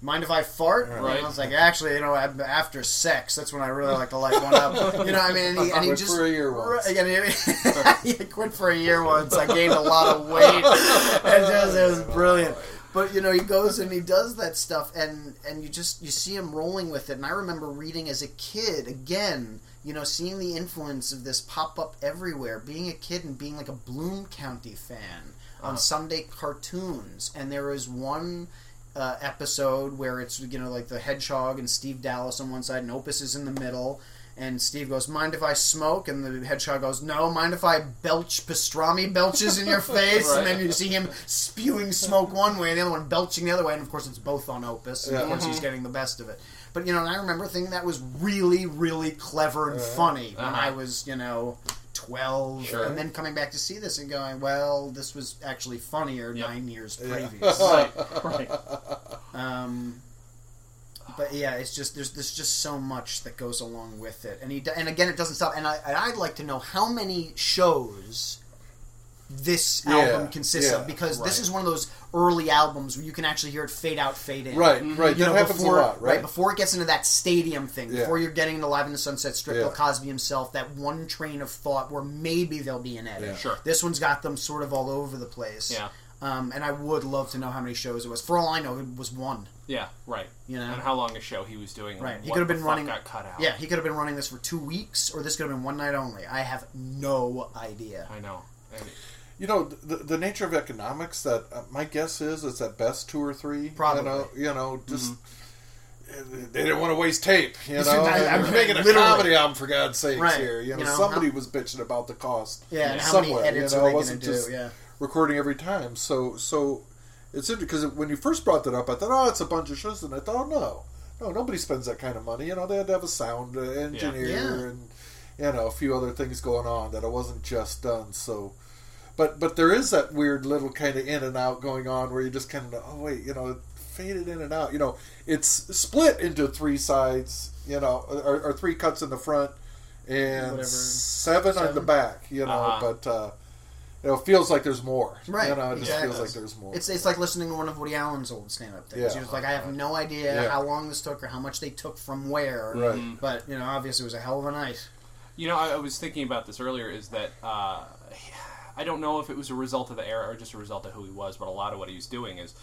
Mind if I fart? Right. And I was like, actually, you know, after sex, that's when I really like to light one up. You know, what I mean, and he, and he just for a year once. Right, and he, he quit for a year once. I gained a lot of weight. It just it was brilliant. But you know, he goes and he does that stuff, and and you just you see him rolling with it. And I remember reading as a kid again. You know, seeing the influence of this pop up everywhere. Being a kid and being like a Bloom County fan on Sunday cartoons, and there was one uh, episode where it's you know like the hedgehog and Steve Dallas on one side and Opus is in the middle. And Steve goes, "Mind if I smoke?" And the hedgehog goes, "No, mind if I belch pastrami belches in your face?" And then you see him spewing smoke one way, and the other one belching the other way. And of course, it's both on Opus. And of Yeah. course, he's getting the best of it. But you know, and I remember thinking that was really, really clever and funny when Uh-huh. I was, you know, twelve, Sure. and then coming back to see this and going, "Well, this was actually funnier Yep. nine years previous." right, right. Um, but yeah, it's just there's there's just so much that goes along with it, and he and again it doesn't stop. And I and I'd like to know how many shows this Yeah, album consists yeah. of because this is one of those early albums where you can actually hear it fade out, fade in. Right, mm-hmm. right. You that know, happens before, a lot, right? Before it gets into that stadium thing, Yeah. before you're getting into Live in the Sunset Strip, Yeah. Bill Cosby himself, that one train of thought where maybe there'll be an edit. Yeah. Sure. This one's got them sort of all over the place. Yeah. Um, and I would love to know how many shows it was. For all I know, it was one. Yeah, right. You know? and how long a show he was doing. Right. He could have been running. Got cut out. Yeah, he could have been running this for two weeks, or this could have been one night only. I have no idea. I know. And You know, the, the nature of economics. That uh, my guess is it's at best two or three. Probably. You know, you know, just uh, they didn't want to waste tape. You know, I'm They're making a literally. comedy album for God's sakes Right. here. You know, You know, somebody how- was bitching about the cost. Yeah, and how many somewhere. edits you know, are it they wasn't going to just do? Yeah. Recording every time. So, so it's interesting because when you first brought that up, I thought, oh, it's a bunch of shows, and I thought, oh, no, no, nobody spends that kind of money. You know, they had to have a sound uh, engineer Yeah. and you know a few other things going on that it wasn't just done. So, but but there is that weird little kind of in and out going on where you just kind of oh wait, you know, it faded in and out. You know, it's split into three sides. You know, or, or three cuts in the front and Whatever. seven, on the back. You know, Uh-huh. but. uh you know, it feels like there's more. Right, You know, it just exactly. feels like there's more. It's it's like listening to one of Woody Allen's old stand up things. Yeah. He was like, I have no idea Yeah. how long this took or how much they took from where. Right. But, you know, obviously it was a hell of a night. You know, I, I was thinking about this earlier. Is that uh, I don't know if it was a result of the era or just a result of who he was, but a lot of what he was doing is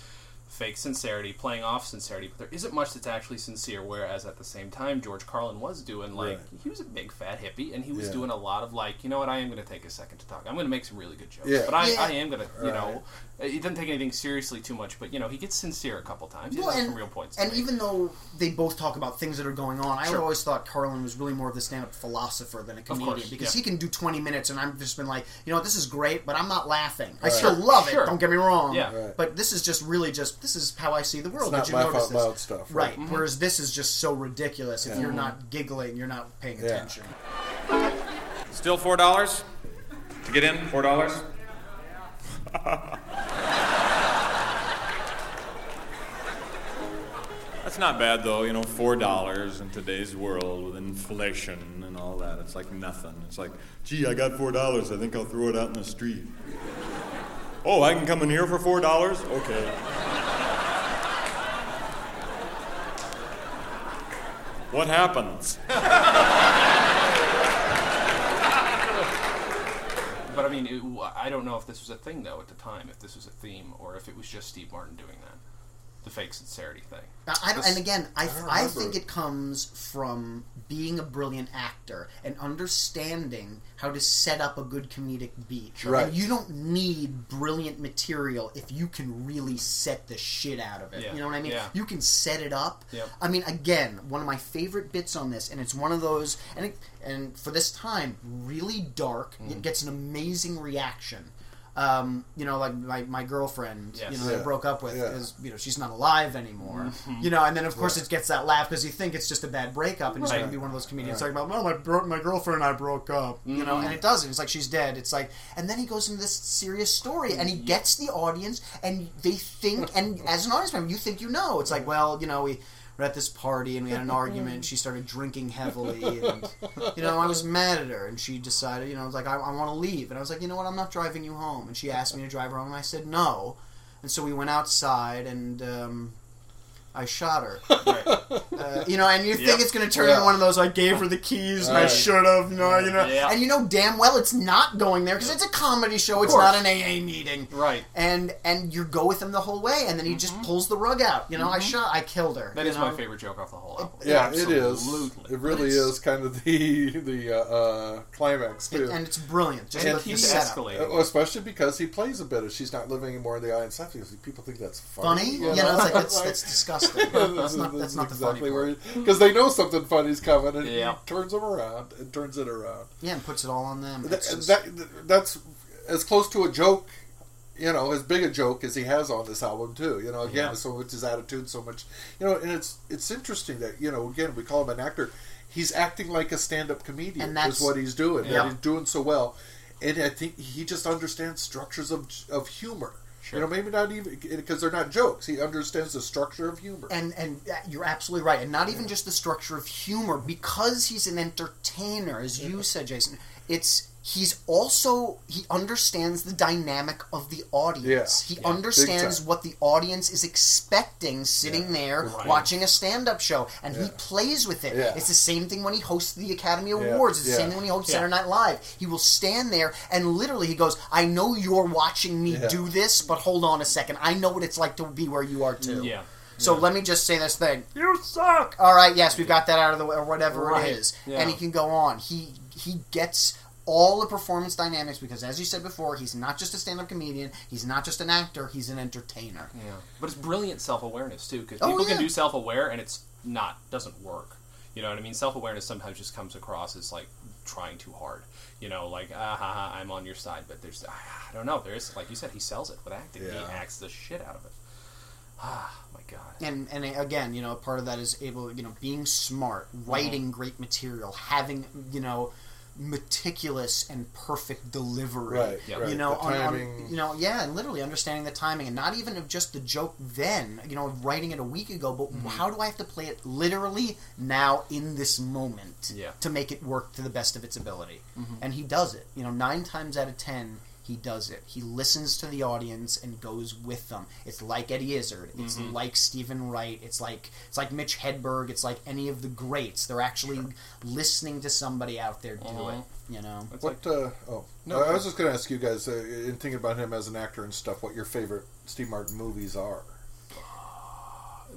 fake sincerity, playing off sincerity. But there isn't much that's actually sincere. Whereas at the same time, George Carlin was doing like Right. he was a big fat hippie, and he was Yeah. doing a lot of like, you know what, I am going to take a second to talk. I'm going to make some really good jokes, Yeah. but I, Yeah. I am going to, you know, he doesn't take anything seriously too much. But you know, he gets sincere a couple times. Well, has and, some real points. and even though they both talk about things that are going on, I Sure. always thought Carlin was really more of the stand-up philosopher than a comedian course, because yeah. he can do 20 minutes and I've just been like, you know, this is great, but I'm not laughing. I still love Sure. it. Don't get me wrong. Yeah. Right. But this is just really just this is how I see the world. It's Did not you laugh notice this? loud stuff, right? right? Whereas this is just so ridiculous. If Yeah. you're not giggling, you're not paying Yeah. attention. Still four dollars to get in. Four dollars. That's not bad though, you know. Four dollars in today's world with inflation and all that. It's like nothing. It's like, gee, I got four dollars. I think I'll throw it out in the street. Oh, I can come in here for four dollars? Okay. What happens? But I mean, it, I don't know if this was a thing though at the time, if this was a theme, or if it was just Steve Martin doing that, the fake sincerity thing. Now, I don't, and again, I, don't I think it comes from being a brilliant actor and understanding how to set up a good comedic beat. Right. And you don't need brilliant material if you can really set the shit out of it. Yeah. You know what I mean? Yeah. You can set it up. Yep. I mean, again, one of my favorite bits on this, and it's one of those, and it, and for this time, really dark. Mm. It gets an amazing reaction. Um, you know, like my, my girlfriend, Yes. you know, that I broke up with, Yeah. is you know she's not alive anymore. Mm-hmm. You know, and then of course it gets that laugh because you think it's just a bad breakup, and he's Right. going to be one of those comedians talking about, well, my bro- my girlfriend and I broke up, you know, and it doesn't. It's like she's dead. It's like, and then he goes into this serious story, and he gets the audience, and they think, and as an audience member, you think you know. It's like, well, you know, we. We're at this party and we had an argument. And She started drinking heavily, and you know I was mad at her. And she decided, you know, I was like, I, I want to leave. And I was like, you know what, I'm not driving you home. And she asked me to drive her home, and I said no. And so we went outside, and um, I shot her. Uh, you know, and you Yep. think it's going to turn Yeah. into one of those I gave her the keys and I should have, you know, you know, Yeah. and you know damn well it's not going there because it's a comedy show. It's course. not an AA meeting, Right. And and you go with him the whole way, and then he just pulls the rug out. You know, I shot, I killed her. Mm-hmm. That you is know? my favorite joke off the whole album. Yeah, it is. Absolutely. It really it's- is kind of the the uh, uh, climax It- too. and it's brilliant. Just And the, it the keeps setup. escalating. Uh, especially because he plays a bit of she's not living anymore in the audience. I think people think that's funny. Funny, you know, it's like that's, that's disgusting. That's not that's not the funny part. because they know something funny's coming, and Yeah. he turns them around and turns it around. Yeah, and puts it all on them. That, just- that that's as close to a joke, you know, as big a joke as he has on this album too. You know, again, Yeah. so much his attitude, so much, you know, and it's it's interesting that you know, again, we call him an actor. He's acting like a stand-up comedian. And that's- is what he's doing. Yeah. And he's doing so well, and I think he just understands structures of of humor. Sure. You know, maybe not even because they're not jokes. He understands the structure of humor. and and you're absolutely right, and not even just the structure of humor, because he's an entertainer, as you mm-hmm. said, Jason. It's he's also he understands the dynamic of the audience. Yeah, he yeah, understands what the audience is expecting sitting there Right. watching a stand-up show, and he plays with it. Yeah. It's the same thing when he hosts the Academy Yeah, Awards. It's the yeah. same thing when he hosts Yeah. Saturday Night Live. He will stand there and literally he goes, "I know you're watching me Yeah. do this, but hold on a second. I know what it's like to be where you are too." Yeah. So Yeah. let me just say this thing. You suck. All right, yes, we've got that out of the way, or whatever Right. it is, Yeah. and he can go on. He he gets all the performance dynamics because, as you said before, he's not just a stand-up comedian. He's not just an actor. He's an entertainer. Yeah, but it's brilliant self awareness too, because Oh, people yeah. can do self aware and it's not doesn't work. You know what I mean? Self awareness sometimes just comes across as like trying too hard. You know, like ah ha ha, I'm on your side, but there's I don't know. There's like you said, he sells it with acting. He acts the shit out of it. Ah, my god. And and again, you know, part of that is able, you know, being smart, Mm-hmm. writing great material, having, you know, meticulous and perfect delivery. Right, Yeah. right. You know, the on, on- you know, yeah, and literally understanding the timing, and not even of just the joke then, you know, writing it a week ago, but Mm-hmm. how do I have to play it literally now in this moment Yeah. to make it work to the best of its ability? Mm-hmm. And he does it. You know, nine times out of ten, he does it. He listens to the audience and goes with them. It's like Eddie Izzard. It's Mm-hmm. like Steven Wright. It's like it's like Mitch Hedberg. It's like any of the greats. They're actually listening to somebody out there do Mhm. it. You know. It's like What? uh, oh, No, I was just going to ask you guys, uh, in thinking about him as an actor and stuff, what your favorite Steve Martin movies are.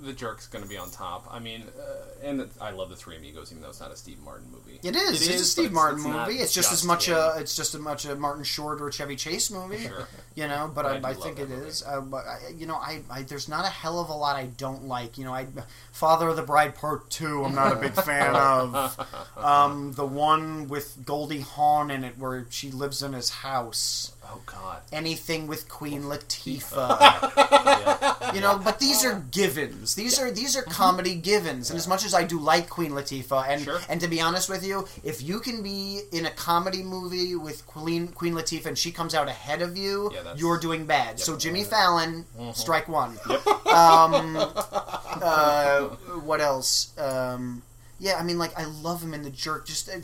The jerk's going to be on top. I mean, uh, and it, I love the Three Amigos, even though it's not a Steve Martin movie. It is. It it's a is, Steve Martin it's not movie. It's just, as much a it's just as much a Martin Short or a Chevy Chase movie. Sure. You know, but I I, I, think it movie. is. Uh, but I, you know, I, I there's not a hell of a lot I don't like. You know, I Father of the Bride Part Two. I'm not a big fan of. Um, the one with Goldie Hawn in it, where she lives in his house. Oh God. Anything with Queen Latifah. Yeah. You know, but these are givens. These are these are comedy givens. And as much as I do like Queen Latifah, and Sure. and to be honest with you, if you can be in a comedy movie with Queen Queen Latifah and she comes out ahead of you, Yeah, you're doing bad. So Jimmy Fallon, strike one. Yep. Um, uh, what else? Um, yeah, I mean, like I love him in The Jerk. Just uh,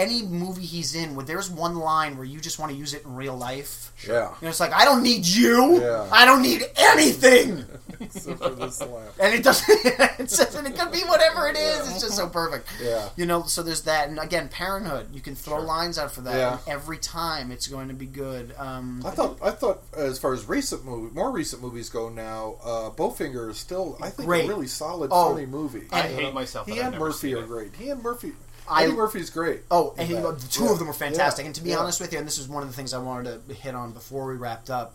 any movie he's in, where there's one line where you just want to use it in real life. Yeah. You know, it's like I don't need you. Yeah. I don't need anything. Except for this laugh. and it doesn't. It says, and it could be whatever it is. It's just so perfect. Yeah. You know, so there's that, and again, Parenthood. You can throw Sure. lines out for that, Yeah. and every time it's going to be good. Um, I thought, I thought, as far as recent movie, more recent movies go now, uh, Bowfinger is still, I think, Great. a really solid, Oh, funny movie. I You hate know? myself He and Murphy are great. He and Murphy, I- Eddie Murphy's great. Oh, and he, the two Yeah. of them are fantastic. Yeah. And to be Yeah. honest with you, and this is one of the things I wanted to hit on before we wrapped up.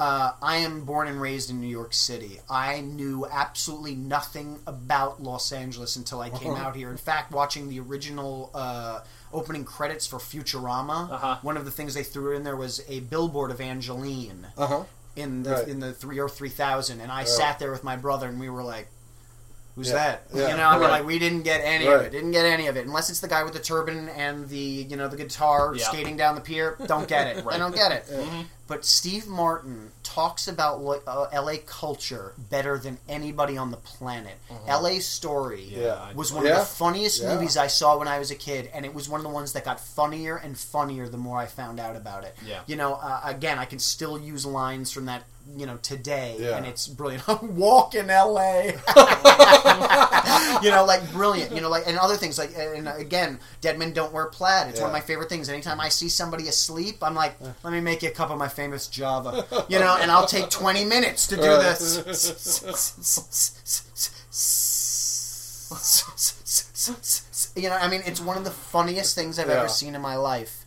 uh, I am born and raised in New York City. I knew absolutely nothing about Los Angeles until I came out here. In fact, watching the original uh, opening credits for Futurama, Uh-huh. one of the things they threw in there was a billboard of Angelyne Uh huh. in the Right. in the three or three thousand, and I sat there with my brother, and we were like. Who's Yeah, that? yeah, you know, I mean, right. like we didn't get any of it. Didn't get any of it, unless it's the guy with the turban and the you know the guitar Yeah. skating down the pier. Don't get it. I don't get it. Mm-hmm. But Steve Martin talks about lo- uh, LA culture better than anybody on the planet. LA Story Yeah. was one Yeah. of the funniest Yeah. movies I saw when I was a kid, and it was one of the ones that got funnier and funnier the more I found out about it. Yeah. You know, uh, again, I can still use lines from that, you know, today, Yeah. and it's brilliant. Walk in LA. you know, like brilliant. You know, like and other things like and again, dead men don't wear plaid. It's one of my favorite things. Anytime I see somebody asleep, I'm like, let me make you a cup of my famous Java. You know, and I'll take 20 minutes to do Right. this. You know, I mean, it's one of the funniest things I've Yeah. ever seen in my life.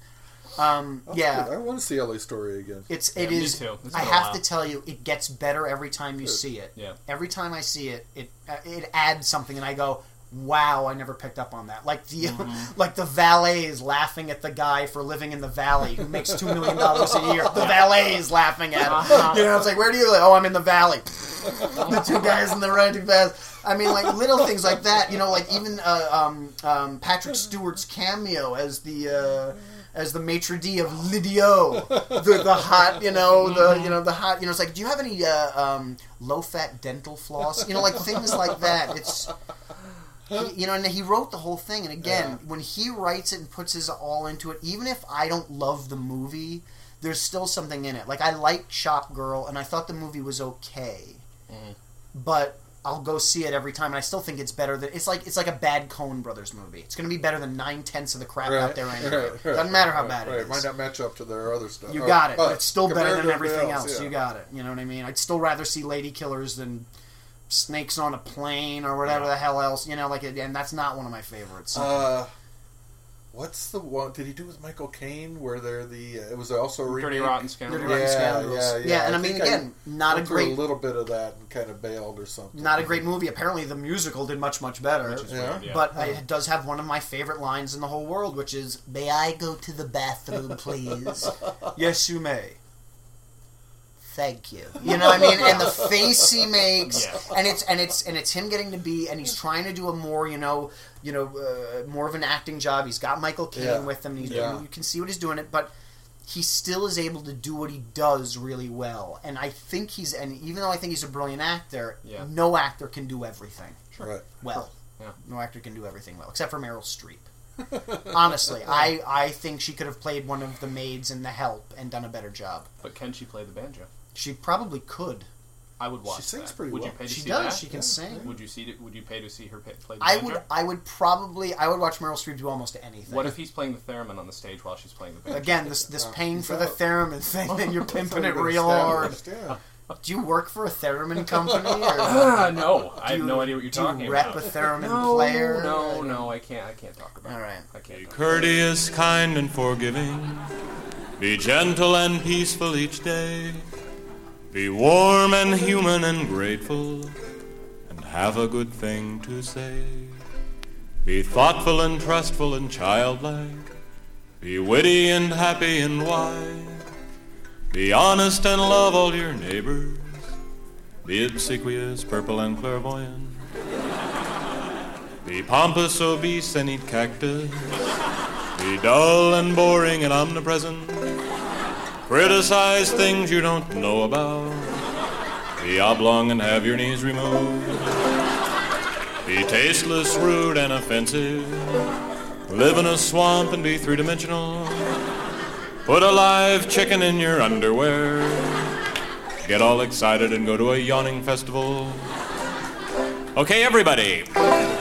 Um, yeah. I want to see LA Story again. It's it Yeah, me is. too. It's I have to tell you, it gets better every time you see it. Yeah. Every time I see it, it uh, it adds something, and I go, "Wow, I never picked up on that." Like the Mm-hmm. like the valet is laughing at the guy for living in the valley who makes two million dollars a year. The valet is laughing at him. You know, it's like, "Where do you live?" Oh, I'm in the valley. the two guys in the red too fast. I mean, like little things like that. You know, like even uh, um, um, Patrick Stewart's cameo as the. Uh, as the maitre d of L'Idiot, the, the hot, you know, the you know the hot, you know, it's like, do you have any uh, um, low fat dental floss? You know, like things like that. It's you know, and he wrote the whole thing. And again, when he writes it and puts his all into it, even if I don't love the movie, there's still something in it. Like I liked Shop Girl, and I thought the movie was okay, but I'll go see it every time, and I still think it's better than it's like it's like a bad Coen Brothers movie. It's going to be better than nine tenths of the crap out there anyway. Doesn't matter how bad right. it is. Might not match up to their other stuff. You got it, but it's still better than everything else, else. yeah. You got it. You know what I mean? I'd still rather see Lady Killers than Snakes on a Plane or whatever the hell else. You know, like, and that's not one of my favorites. Uh, what's the one? Did he do with Michael Caine where they're the? Uh, it was also a remake. Dirty Rotten Scoundrel. Dirty Rotten Yeah, Scoundrels. yeah, Yeah, yeah. and I, I mean, think I again, not a Went through great, a little bit of that and kind of bailed or something. not a great movie. Apparently, the musical did much, much better. Yeah. Yeah. But it does have one of my favorite lines in the whole world, which is, "May I go to the bathroom, please?" yes, you may. Thank you. You know what I mean? And the face he makes, Yeah. and it's and it's and it's him getting to be, and he's trying to do a more, you know, you know, uh, more of an acting job. He's got Michael Caine Yeah. with him. And he's, Yeah. You can see what he's doing it, but he still is able to do what he does really well. And I think he's, and even though I think he's a brilliant actor, Yeah. no actor can do everything Right. well. Yeah. No actor can do everything well, except for Meryl Streep. Honestly, I, I think she could have played one of the maids in The Help and done a better job. But can she play the banjo? She probably could. I would watch. She sings that. pretty Would you well. pay to She see does. that? She can sing. Would you see? it- Would you pay to see her play the I banjo? would. I would probably. I would watch Meryl Streep do almost anything. What if he's playing the theremin on the stage while she's playing the banjo? Again, this this paying he's for the theremin thing, and you're pimping it real hard. Yeah. Do you work for a theremin company, or Ah, no, I have you, no idea what you're do talking you rep about. a theremin no, player? no, no, I can't. I can't talk about. All it. right. I can't. talk Courteous, kind, and forgiving. Be gentle and peaceful each day. Be warm and human and grateful. And have a good thing to say. Be thoughtful and trustful and childlike. Be witty and happy and wise. Be honest and love all your neighbors. Be obsequious, purple, and clairvoyant. Be pompous, obese, and eat cactus. Be dull and boring and omnipresent. Criticize things you don't know about. Be oblong and have your knees removed. Be tasteless, rude, and offensive. Live in a swamp and be three dimensional. Put a live chicken in your underwear. Get all excited and go to a yawning festival. Okay, everybody.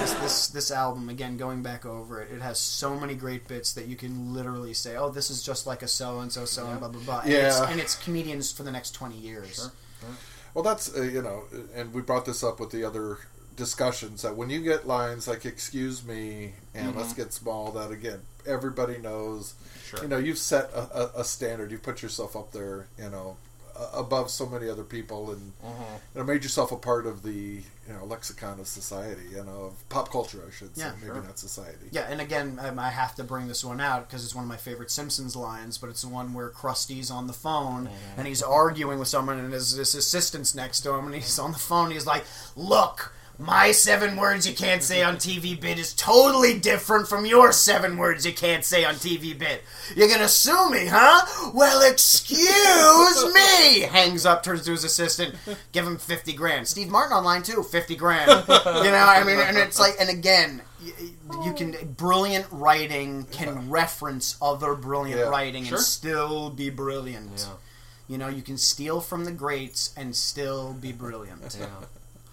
This, this this album again going back over it it has so many great bits that you can literally say oh this is just like a so and so so and blah blah blah and, it's, Yeah. and it's comedians for the next 20 years Well, that's uh, you know, and we brought this up with the other discussions that when you get lines like "excuse me" and "let's get small," that again everybody knows. Sure. You know, you've set a, a, a standard. You put yourself up there. You know, above so many other people, and Mm-hmm. you know, made yourself a part of the you know lexicon of society, you know, of pop culture, I should say, Yeah, maybe sure. not society. Yeah, and again, um, I have to bring this one out because it's one of my favorite Simpsons lines, but it's the one where Krusty's on the phone and he's arguing with someone, and his, his assistant's next to him, and he's on the phone. He's like, "Look, my seven words you can't say on TV bit is totally different from your seven words you can't say on TV bit. You're gonna sue me, huh? Well, excuse me." Hangs up, turns to his assistant, give him fifty grand. Steve Martin online too, fifty grand. you know, I mean, and it's like, and again, y- y- you can brilliant writing can reference other brilliant Yeah. writing Sure. and still be brilliant. Yeah. You know, you can steal from the greats and still be brilliant. Yeah.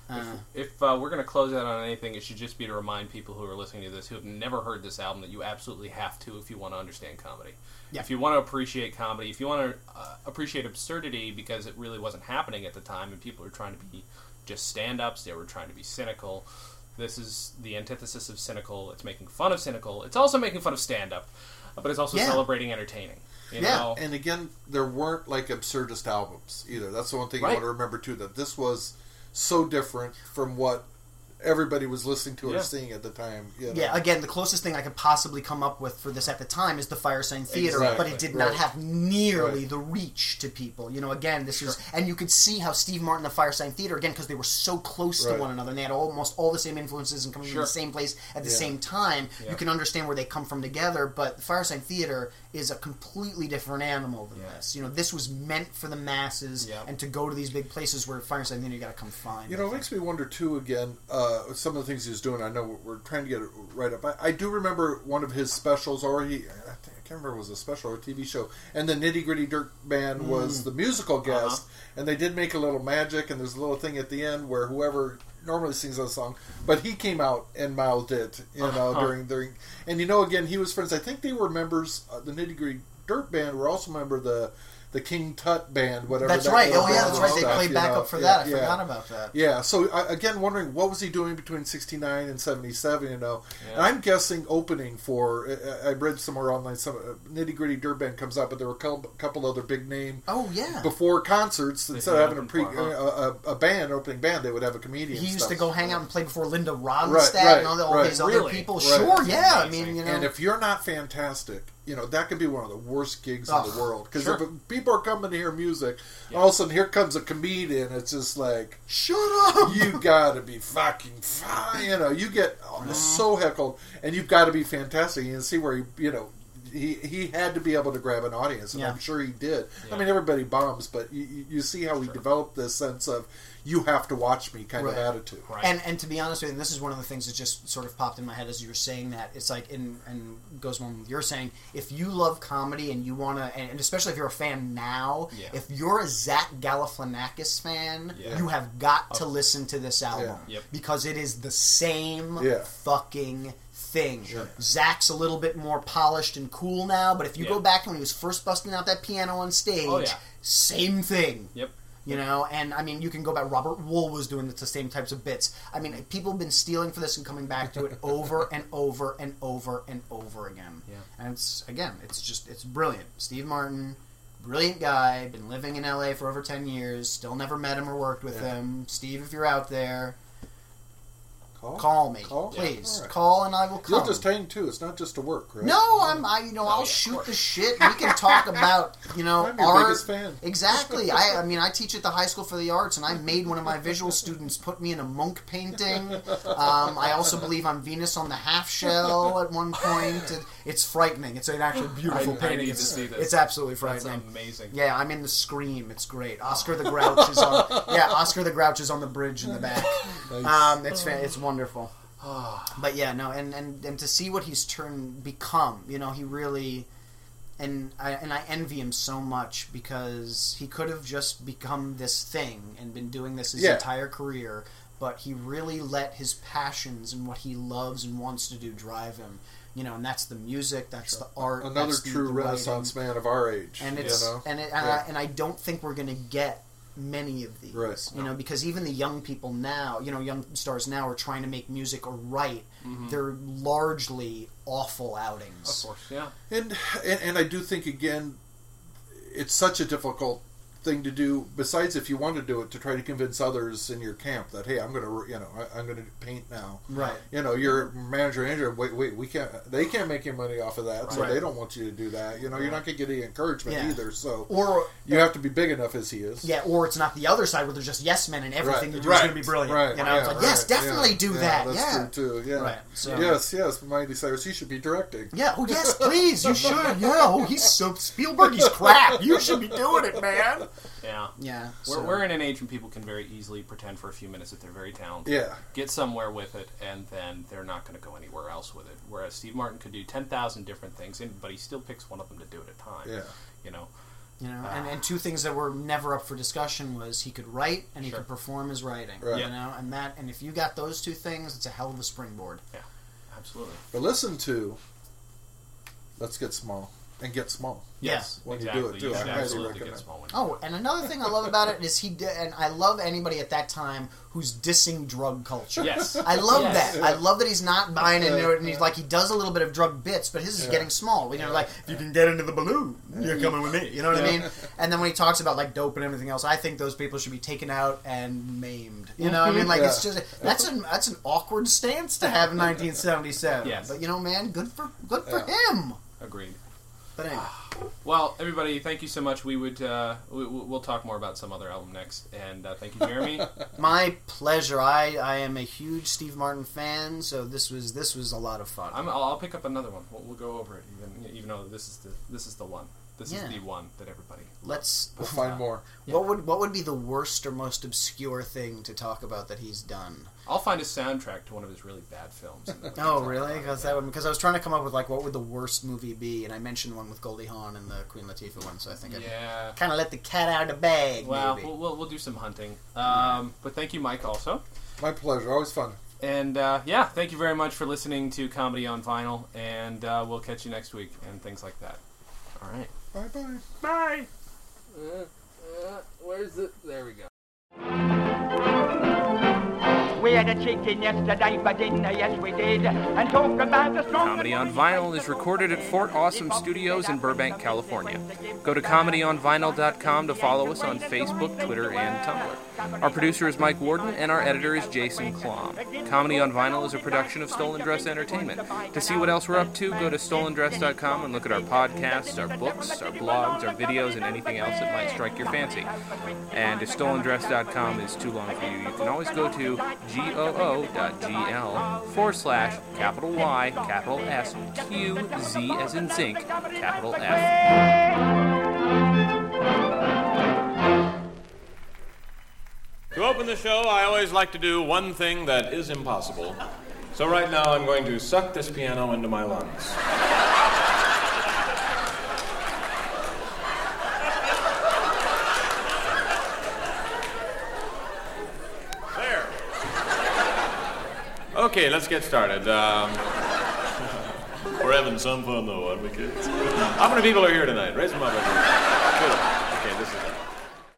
Uh, If uh, we're going to close out on anything, it should just be to remind people who are listening to this who have never heard this album that you absolutely have to if you want to understand comedy. Yeah. If you want to appreciate comedy, if you want to uh, appreciate absurdity because it really wasn't happening at the time and people were trying to be just stand ups, they were trying to be cynical. This is the antithesis of cynical. It's making fun of cynical. It's also making fun of stand up, but it's also Yeah. celebrating entertaining. You Yeah, know? And again, there weren't like absurdist albums either. That's the one thing you Right. want to remember too. That this was so different from what everybody was listening to Yeah. or seeing at the time. You know? yeah, again, the closest thing I could possibly come up with for this at the time is the Firesign Theatre, Exactly. but it did not have nearly Right. the reach to people. You know, again, this is, and you could see how Steve Martin and the Firesign Theatre, again, because they were so close to one another, and they had almost all the same influences and coming from the same place at the Yeah. same time. Yeah. You can understand where they come from together, but the Firesign Theatre is a completely different animal than Yeah. this. You know, this was meant for the masses, Yeah. and to go to these big places where Firesign Theatre you got to come find. You know, it makes me wonder too. Again, uh, some of the things he's doing. I know we're trying to get it right up. I, I do remember one of his specials, or he. I, think, I can't remember if it was a special or a TV show. And the Nitty Gritty Dirt Band Mm. was the musical guest, Uh-huh. and they did make a little magic. And there's a little thing at the end where whoever normally sings that song, but he came out and mouthed it. You know, Uh-huh. during during. And you know, again, he was friends. I think they were members. Uh, the Nitty Gritty Dirt Band were also a member of the. The King Tut band, whatever. That's that right. little Oh yeah, that's and right. They played backup know. for Yeah, that. I yeah. forgot about that. Yeah, so I, again, wondering what was he doing between '69 and '77? You know, Yeah. and I'm guessing opening for. I- I read somewhere online some uh, Nitty Gritty Dirt Band comes out, but there were a couple, couple other big name Oh yeah. before concerts. Instead of having a open pre for, huh? a, a, a band opening band, they would have a comedian. He used stuff. to go hang out and play before Linda Ronstadt Right, right, and all, the, all right. these other people. Right. Sure, yeah. I mean, you know, And if you're not fantastic, you know that could be one of the worst gigs in the world. Because sure. if people are coming to hear music, all of a sudden here comes a comedian. It's just like shut up. you gotta be fucking fine. You know, you get Mm-hmm. so heckled, and you've got to be fantastic. You can see where he, you know, he he had to be able to grab an audience, and Yeah. I'm sure he did. Yeah. I mean, everybody bombs, but you, you- you see how he developed this sense of you have to watch me kind Right. of attitude. Right. And and to be honest with you, and this is one of the things that just sort of popped in my head as you were saying that. It's like, in, and goes along with you're saying, if you love comedy and you want to, and, and especially if you're a fan now, Yeah. if you're a Zach Galifianakis fan, Yeah. you have got to listen to this album Yep. because it is the same Yeah. fucking thing. Zach's a little bit more polished and cool now, but if you Yeah. go back to when he was first busting out that piano on stage, Oh, yeah. same thing. Yep. You know, and I mean, you can go back. Robert Wuhl was doing the same types of bits. I mean, people have been stealing for this and coming back to it over and over and over and over again. Yeah. And it's again, it's just it's brilliant. Steve Martin, brilliant guy, been living in LA for over ten years. Still never met him or worked with Yeah. him. Steve, if you're out there, Call, call me, Call? please. All right. Call and I will come. You'll just hang too. It's not just to work, right? No, I'm. I you know I'll yeah, shoot the shit. We can talk about you know I'm your art. biggest fan. Exactly. I I mean I teach at the High School for the Arts, and I made one of my visual students put me in a Munch painting. Um, I also believe I'm Venus on the half shell at one point. It, it's frightening. It's an actually beautiful I- I painting. need to it's, see this. it's absolutely That's frightening. amazing. Yeah, I'm in the Scream. It's great. Oscar the Grouch is on. Yeah, Oscar the Grouch is on the bridge in the back. Um, it's fa- it's wonderful. Ah. But yeah, no, and, and and to see what he's turned become, you know, he really, and I and I envy him so much because he could have just become this thing and been doing this his Yeah. entire career, but he really let his passions and what he loves and wants to do drive him. You know, and that's the music, that's the art, Another the- true the writing Renaissance man of our age. and it's you know? and it, and, Yeah. I, and I don't think we're going to get many of these. Right. You know, because even the young people now, you know, young stars now are trying to make music or write. Mm-hmm. They're largely awful outings. Of course. Yeah. And, and and I do think again, it's such a difficult thing to do besides if you want to do it to try to convince others in your camp that hey, I'm going to you know I, I'm going to paint now. Right. You know, your manager and manager. Wait, wait, we can't. They can't make any money off of that, so they don't want you to do that. You know, you're not going to get any encouragement Yeah. either. So Or you have to be big enough as he is. yeah, or it's not the other side where there's just yes men and everything Right, you do right, is going to be brilliant. Right, you know, yeah, it's like yes, right, definitely yeah, do yeah, that. That's yeah. true too. Yeah. Right, so- yes, yes, Miley Cyrus. He should be directing. Yeah. Oh yes, please. You should. Yeah. Oh, he's so Spielberg. He's crap. You should be doing it, man. Yeah. Yeah. We're, so- we're in an age when people can very easily pretend for a few minutes that they're very talented. Yeah. Get somewhere with it, and then they're not going to go anywhere else with it. Whereas Steve Martin could do 10,000 different things, and, but he still picks one of them to do at a time. Yeah. You know? You know, and, ah. and two things that were never up for discussion was he could write and he Sure. could perform his writing. Right. You know, and that and if you got those two things, it's a hell of a springboard. Yeah. Absolutely. But listen to Let's Get Small and Get Small. Yes. When you exactly. do it, too, I highly absolutely recommend. get small. Oh, and another thing I love about it is he did, and I love anybody at that time who's dissing drug culture. Yes. I love Yes. that. I love that he's not buying into it, and he's like he does a little bit of drug bits, but his is Yeah. getting small. You know, like if you can get into the balloon, you're coming with me. You know what I mean? And then when he talks about like dope and everything else, I think those people should be taken out and maimed. You know, what I mean, mhm. like it's just that's an that's an awkward stance to have in 1977. Yes. But you know, man, good for good for Yeah. him. Agreed. But anyway, Well, everybody, thank you so much. We would uh, we, we'll talk more about some other album next, and uh, thank you, Jeremy. my pleasure. I I am a huge Steve Martin fan, so this was this was a lot of fun. I'm, I'll, I'll pick up another one. We'll, we'll go over it, even even though this is the this is the one. This Yeah. is the one that everybody. Let's. We'll find more. What would what would be the worst or most obscure thing to talk about that he's done? I'll find a soundtrack to one of his really bad films. and then we can Oh, really? Because that would because I was trying to come up with like what would the worst movie be, and I mentioned one with Goldie Hawn and the Queen Latifah one, so I think Yeah. kind of let the cat out of the bag. Well, maybe. we'll, we'll we'll do some hunting. Um, but thank you, Mike, also. My pleasure. Always fun. And uh, yeah, thank you very much for listening to Comedy on Vinyl, and uh, we'll catch you next week and things like that. All right. Bye bye. Bye. where's it? There we go. We had a chicken yesterday for dinner, yes we did. And talk about the song. Comedy on Vinyl is recorded at Fort Awesome Studios in Burbank, California. Go to comedyonvinyl.com to follow us on Facebook, Twitter, and Tumblr. Our producer is Mike Worden, and our editor is Jason Klamm. Comedy on Vinyl is a production of Stolen Dress Entertainment. To see what else we're up to, go to stolendress.com and look at our podcasts, our books, our blogs, our videos, and anything else that might strike your fancy. And if stolendress.com is too long for you, you can always go to goo.gl forward slash capital Y, capital S, Q, Z as in zinc, capital F. To open the show, I always like to do one thing that is impossible. So right now, I'm going to suck this piano into my lungs. There. Okay, let's get started. Um, we're having some fun, though, aren't we, kids? How many people are here tonight? Raise them up.